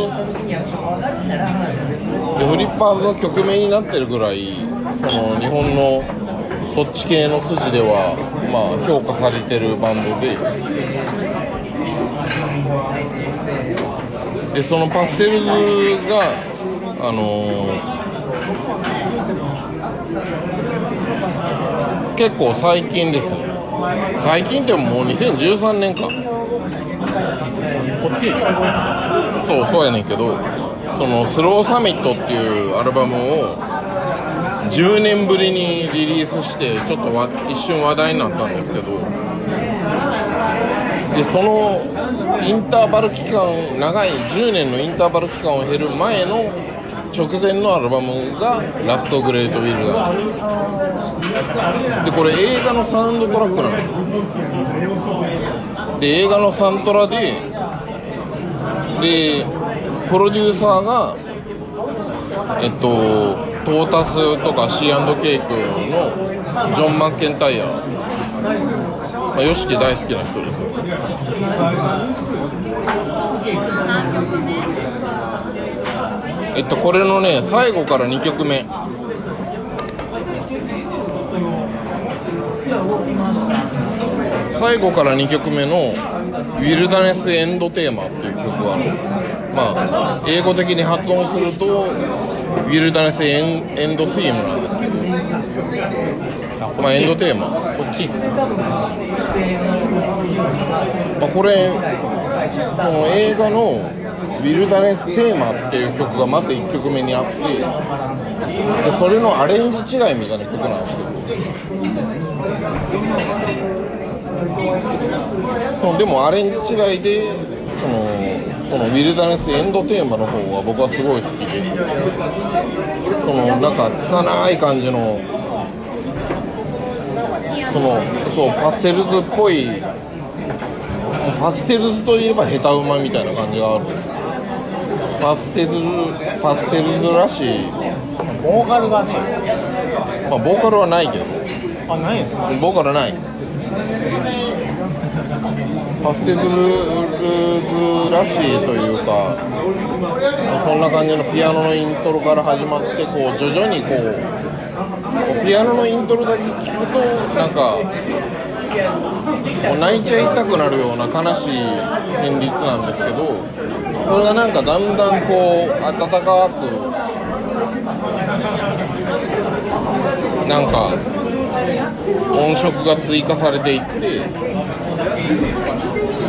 でフリッパーズの曲名になってるぐらいその日本のそっち系の筋ではまあ評価されてるバンドで。でそのパステルズがあのー結構最近です。最近ってもう2013年かこっちそうそうやねんけどそのスローサミットっていうアルバムを10年ぶりにリリースしてちょっとわ一瞬話題になったんですけどでそのインターバル期間長い10年のインターバル期間を経る前の直前のアルバムが「ラストグレート・ウィルダー」でこれ映画のサウンドトラックなんですよで映画のサントラででプロデューサーがえっとトータスとか C&K クのジョン・マッケンタイヤー、まあ、ヨシキ大好きな人です。えっとこれのね最後から2曲目。最後から2曲目の「ウィルダネス・エンド・テーマ」っていう曲があるまあ英語的に発音すると「ウィルダネス・エンエンド・スイム」なんですけどまあエンドテーマ。こっち。まあ、これその映画の「ウィルダネス・テーマ」っていう曲がまず1曲目にあってでそれのアレンジ違いみたいな曲なんですよそうでもアレンジ違いでそのこの「ウィルダネス・エンド・テーマ」の方は僕はすごい好きでそのなんか拙い感じのそのそうパステルズっぽいパステルズといえば下手馬みたいな感じがあるパステルズパステルズらしい、ボーカルがねまあ、ボーカルはないけど。あないですか？ボーカルない。パステルズらしいというかそんな感じのピアノのイントロから始まってこう徐々にこうピアノのイントロだけ聞くとなんかもう泣いちゃいたくなるような悲しい旋律なんですけどそれがなんかだんだんこう温かくなんか音色が追加されていって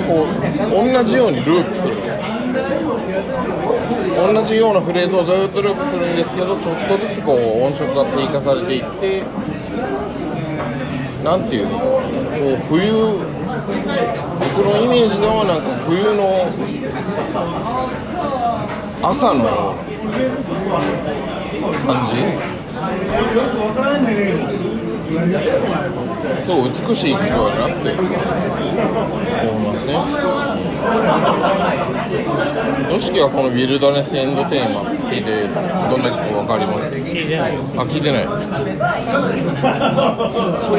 こう同じようにループする。同じようなフレーズをずっとループするんですけどちょっとずつこう音色が追加されていってなんていうの？こう冬僕のイメージではなんか冬の朝の感じ？そう美しい曲だなって。思いますね。よしきはこの「ウィルダネス・エンド・テーマ」聞いてどんな曲か分かります？聞いてないあ聞いてない。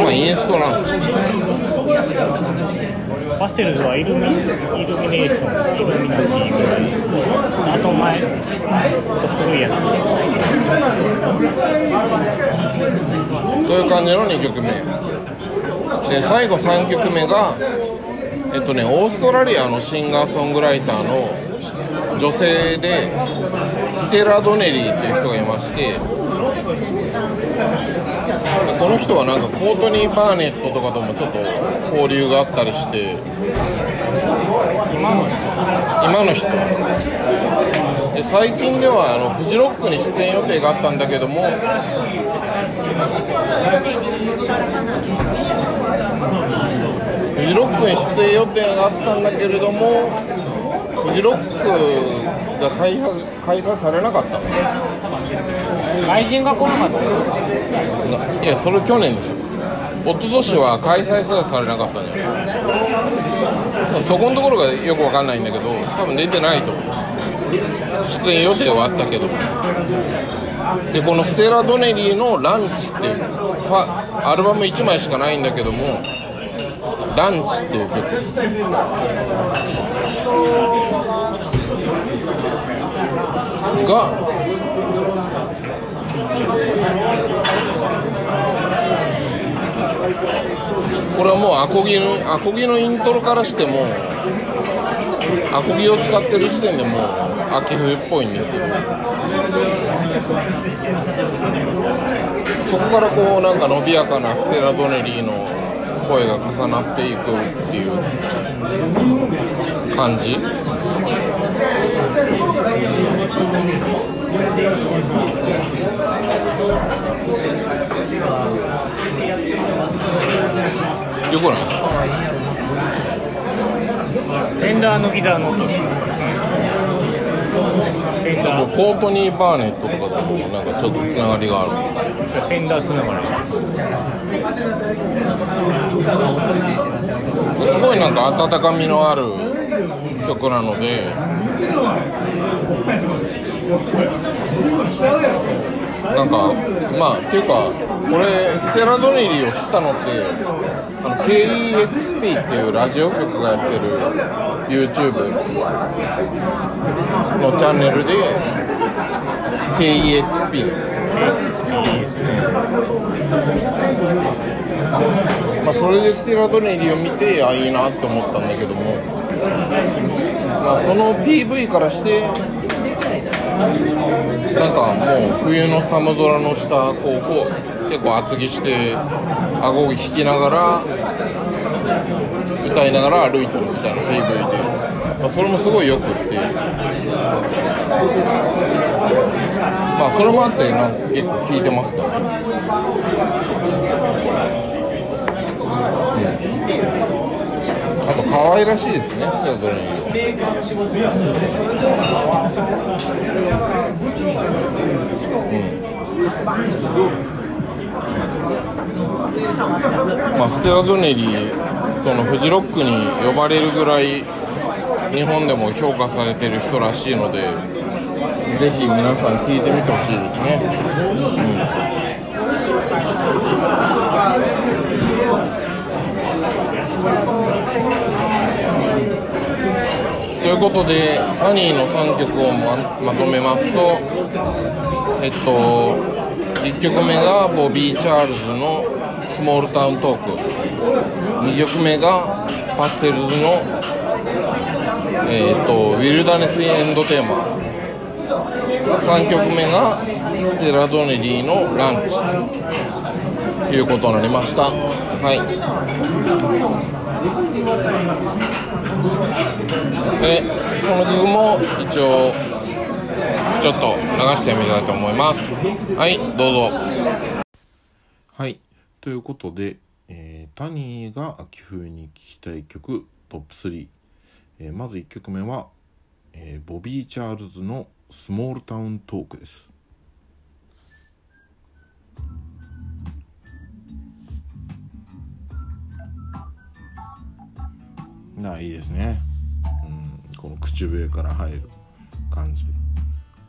まあインストなんですよパステルズはイルミイルミネーションイルミナティぐらい。あと前古いやつ。という感じの2曲目。で最後3曲目がえっとねオーストラリアのシンガーソングライターの女性でステラ・ドネリーっていう人がいまして。この人はなんかコートニー・バーネットとかともちょっと交流があったりして。今の人。で最近ではあのフジロックに出演予定があったんだけども。フジロックに出演予定があったんだけれどもフジロックが開催開催されなかった外人が来なかったいやそれ去年でしょ。一昨年は開催さえされなかったんじゃないそこのところがよくわかんないんだけど。多分出てないと思う出演予定はあったけど。でこのステラ・ドネリーの「ランチ」っていうファアルバム1枚しかないんだけども「ランチ」っていう曲。が。これはもうアコギのアコギのイントロからしてもアコギを使ってる時点でもう秋冬っぽいんですけど。そこからこうなんか伸びやかなステラ・ドネリーの声が重なっていくっていう感じ。よくないですかフンダーのギターの音してるフェンダーコートニー・バーネットとかともなんかちょっとつながりがある。フェンダーつながり。すごいなんか温かみのある曲なので。なんかまあっていうかこれステラ・ドネリーを知ったのってあの KEXP っていうラジオ局がやってる YouTube のチャンネルで KEXP まあそれでステラドネリを見てあいいなって思ったんだけども。まあその PV からしてなんかもう冬の寒空の下こうこう結構厚着して顎を引きながら歌いながら歩いてるみたいな PV で、まあ、それもすごいよくって。まあそれもあってなんか結構聴いてますか？らねあと可愛らしいですねステラドレニーまあ、ステラドネリそのフジロックに呼ばれるぐらい日本でも評価されてる人らしいのでぜひ皆さん聞いてみてほしいですね、ということでアニーの3曲をままとめますとえっと1曲目がボビー・チャールズの「スモールタウントーク」2曲目がパステルズの、えっとウィルダネス・エンドテーマ。3曲目がステラ・ドネリーの「ランチ」ということになりました。はい。でこの曲も一応ちょっと流してみたいと思います。はいどうぞ。はいということで、えータニーが秋冬に聴きたい曲トップ3、えーまず1曲目は、えーボビー・チャールズの「スモールタウントーク」です。なあいいですね、うん、この口笛から入る感じ。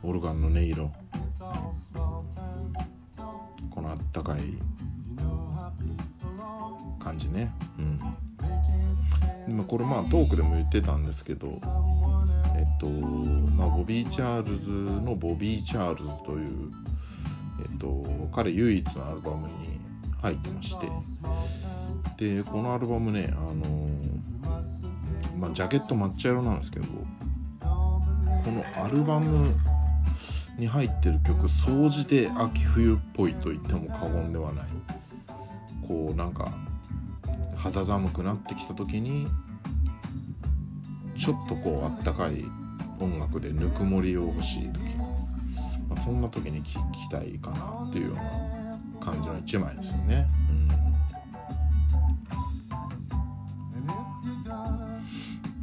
オルガンの音色。このあったかい感じね。うん。でもこれまあトークでも言ってたんですけどえっとまあボビー・チャールズのボビー・チャールズというえっと彼唯一のアルバムに入ってまして。でこのアルバムねあのまあジャケット抹茶色なんですけどこのアルバムに入ってる曲総じて秋冬っぽいと言っても過言ではない。こうなんか肌寒くなってきた時にちょっとこうあったかい音楽でぬくもりを欲しい時、まあ、そんな時に聴きたいかなっていうような感じの一枚ですよね。うん。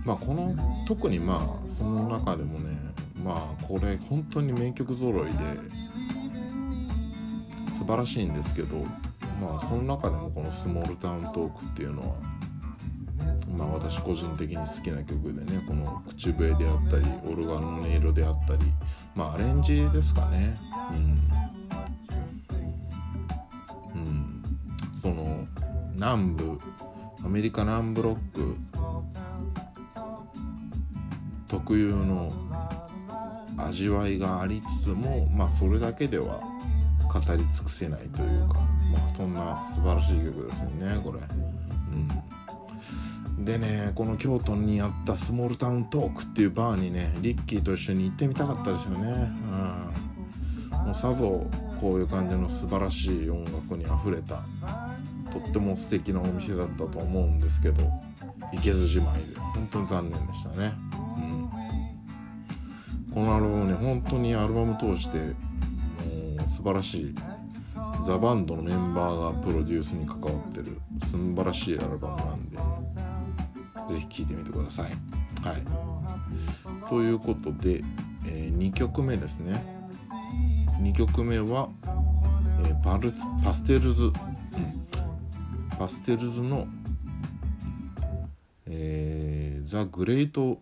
まあこの特にまあその中でもねまあこれ本当に名曲揃いで素晴らしいんですけどまあその中でもこの「スモールタウントーク」っていうのはまあ私個人的に好きな曲でねこの口笛であったりオルガンの音色であったりまあアレンジですかね。うん、うん、その南部アメリカ南ブロック特有の味わいがありつつもまあそれだけでは語り尽くせないというかまあそんな素晴らしい曲ですよねこれ。うん、でねこの京都にあったスモールタウントークっていうバーにねリッキーと一緒に行ってみたかったですよね。うん、もうさぞこういう感じの素晴らしい音楽にあふれたとっても素敵なお店だったと思うんですけど行けずじまいで本当に残念でしたね。このアルバムね本当にアルバム通してもう素晴らしいザ・バンドのメンバーがプロデュースに関わってる素晴らしいアルバムなんでぜひ聴いてみてください。はい、ということで、え2曲目ですね。2曲目は、えーパルパステルズ、うん、パステルズのえーザ・グレート・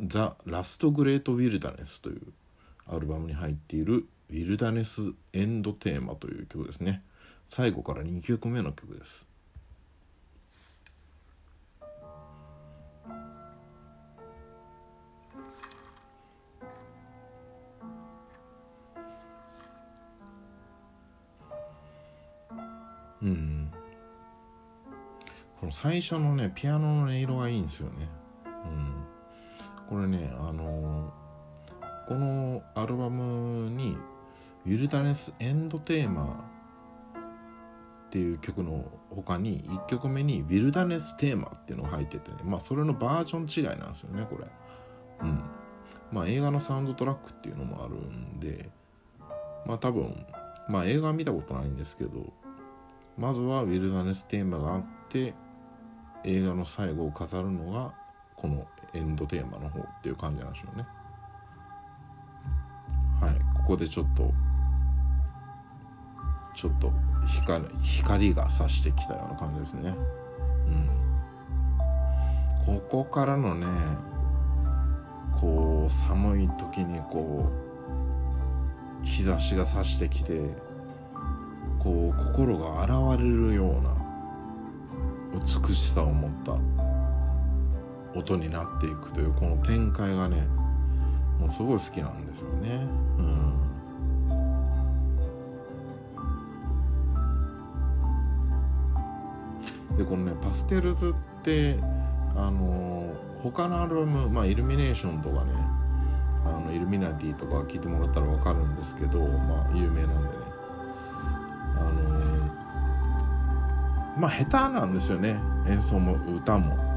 ザ・ラスト・グレート・ウィルダネスというアルバムに入っているウィルダネス・エンド・テーマという曲ですね。最後から2曲目の曲です。うん。この最初のねピアノの音色がいいんですよね。これねあのこのアルバムに「ウィルダネス・エンドテーマ」っていう曲の他に1曲目に「ウィルダネス・テーマ」っていうのが入っててねまあそれのバージョン違いなんですよねこれ。うん。まあ映画のサウンドトラックっていうのもあるんでまあ多分まあ映画は見たことないんですけどまずはウィルダネステーマがあって映画の最後を飾るのがこのエンドテーマの方っていう感じなんでしょうね。はい。ここでちょっとちょっと光光が差してきたような感じですね。うん。ここからのねこう寒い時にこう日差しが差してきてこう心が洗われるような美しさを持った音になっていくというこの展開がねもうすごい好きなんですよね。うん。でこのねパステルズってあの他のアルバムまあイルミネーションとかねあのイルミナティとか聞いてもらったら分かるんですけどまあ有名なんでね。あのまあ下手なんですよね演奏も歌も。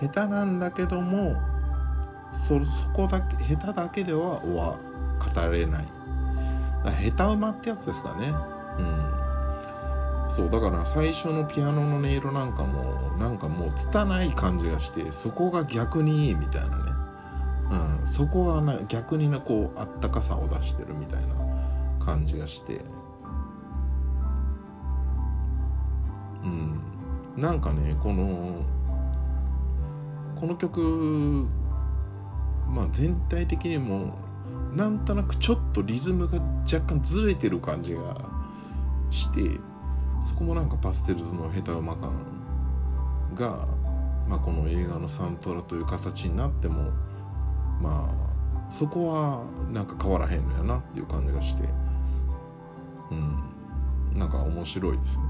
下手なんだけどもそそこだけ下手だけではは語れない。だ下手馬ってやつですかね。うん。そうだから最初のピアノの音色なんかもなんかもう拙い感じがしてそこが逆にいいみたいなね、うん、そこがな逆にねこうあったかさを出してるみたいな感じがして。うん。なんかねこのこの曲まあ全体的にもなんとなくちょっとリズムが若干ずれてる感じがしてそこもなんかパステルズの下手馬感が、まあ、この映画のサントラという形になってもまあそこはなんか変わらへんのやなっていう感じがしてうんなんか面白いですよね。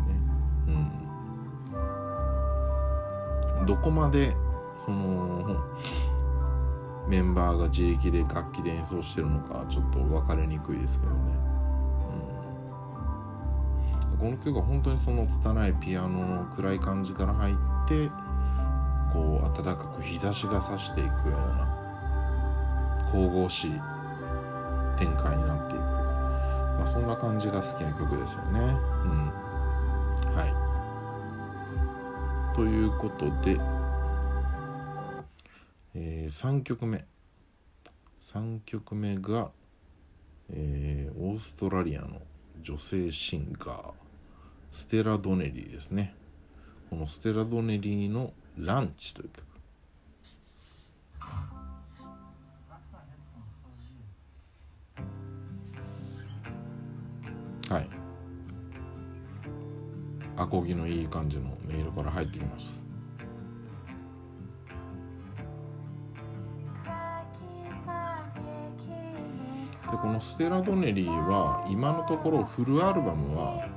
うん。どこまでそのメンバーが自力で楽器で演奏してるのかちょっと分かりにくいですけどね。うん。この曲は本当にその拙いピアノの暗い感じから入ってこう暖かく日差しが差していくような神々しい展開になっていく、まあ、そんな感じが好きな曲ですよね。うん。はい、ということで、えー、3曲目。3曲目が、えー、オーストラリアの女性シンガーステラ・ドネリーですね。このステラ・ドネリーの「ランチ」という曲。はい。アコギのいい感じの音色から入ってきます。でこのステラ・ドネリーは今のところフルアルバムは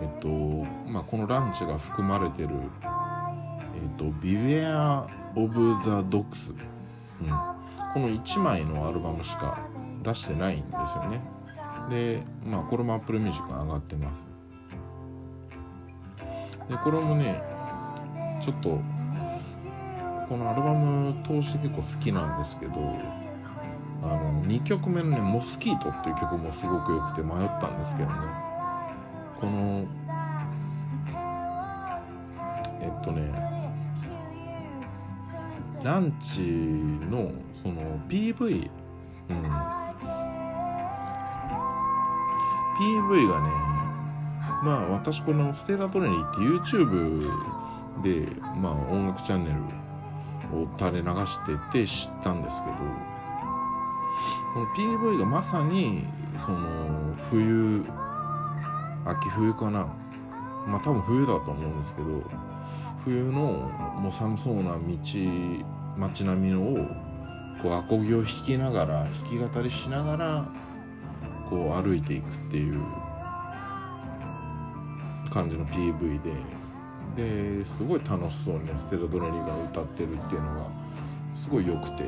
えっとまあこのランチが含まれてるえっと「Beware of the Dogs」うん、この1枚のアルバムしか出してないんですよね。でまあこれも Apple Music が上がってます。でこれもねちょっとこのアルバム通して結構好きなんですけどあの2曲目のね「モスキート」っていう曲もすごく良くて迷ったんですけどね。このえっとねランチのその PV うん。PV がねまあ私このステラトレニーって YouTube でまあ音楽チャンネルを垂れ流してて知ったんですけどこの PV がまさにその冬秋冬かな。まあ多分冬だと思うんですけど冬のもう寒そうな道街並みのをこうアコギを弾きながら弾き語りしながらこう歩いていくっていう感じの PV で。ですごい楽しそうにねステラ・ドネリーが歌ってるっていうのがすごい良くて、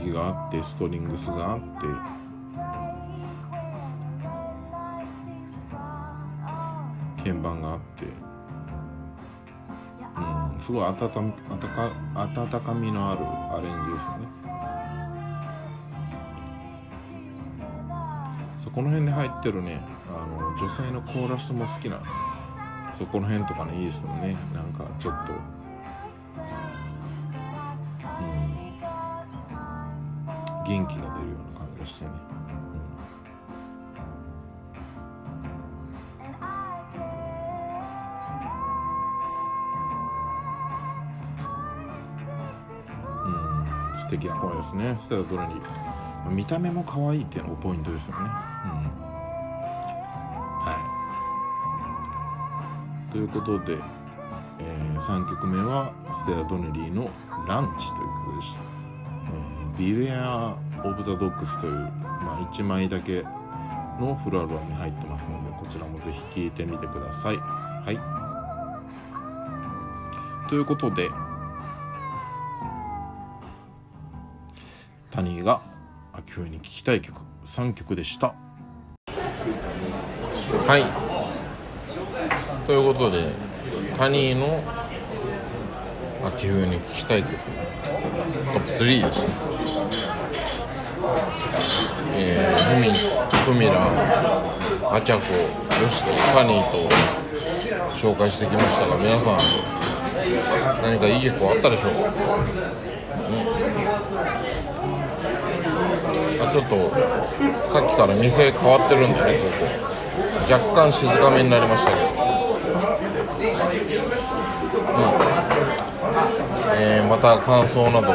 ギがあってストリングスがあって鍵盤があって、うん、すごい温か温かみのあるアレンジですよね。そこの辺で入ってるねあの女性のコーラスも好きなのそこの辺とかねいいですよね。なんかちょっと、元気が出るような感じがしてね、うん、素敵。な声ですね。ステラドレに見た目も可愛いっていうのがポイントですよね、うん、はい。ということで、えー3曲目はステラ・ドネリーの「ランチ」という曲でした「えー、Beware of the Dogs」という、まあ、1枚だけのフルアルバムに入ってますのでこちらもぜひ聴いてみてください。はい。ということでタニーが秋冬に聴きたい曲3曲でした。はい。ということでタニーの秋冬に聴きたい曲トップ3でした。えー、ふみふみらあちゃこよしとタニと紹介してきましたが皆さん何かいい曲あったでしょう？か、うん、あちょっとさっきから店変わってるんでねここ。若干静かめになりましたけど。うん。えーまた感想など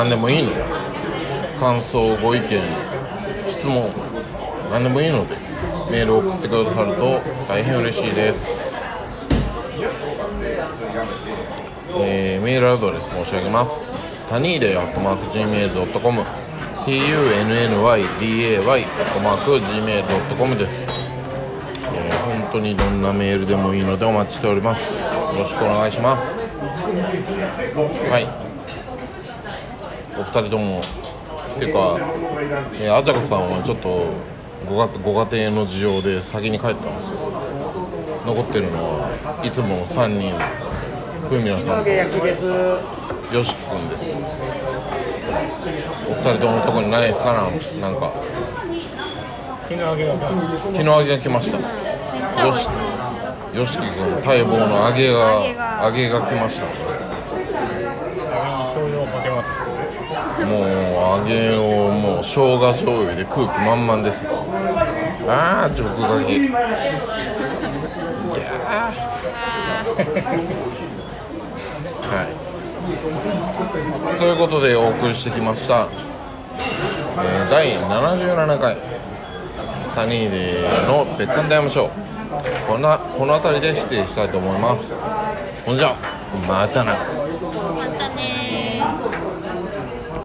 何でもいいので感想ご意見質問何でもいいのでメールを送ってくださると大変嬉しいです、えーメールアドレス申し上げます。タニーデアットマーク Gmail.com tunnyday.gmail.com です。えー本当にどんなメールでもいいのでお待ちしております。よろしくお願いします。はい。人とも。っていうか、えー、あちゃこさんはちょっとごがご家庭の事情で先に帰ったんですけど残ってるのはいつもの3人ふみなさんとよしきくんです。お二人とも特にないですか？ななんか昨日揚げが来ました。めっちゃ美味しいよしきくん待望の揚げが揚げが来ました醤油をかけますもう揚げをもう生姜醤油で空気満々です。ああ直書き。いやー。はい。ということでお送りしてきました、えー第77回タニーデの別館タイムショーこんなこの辺りで失礼したいと思います。ほんじゃまたな。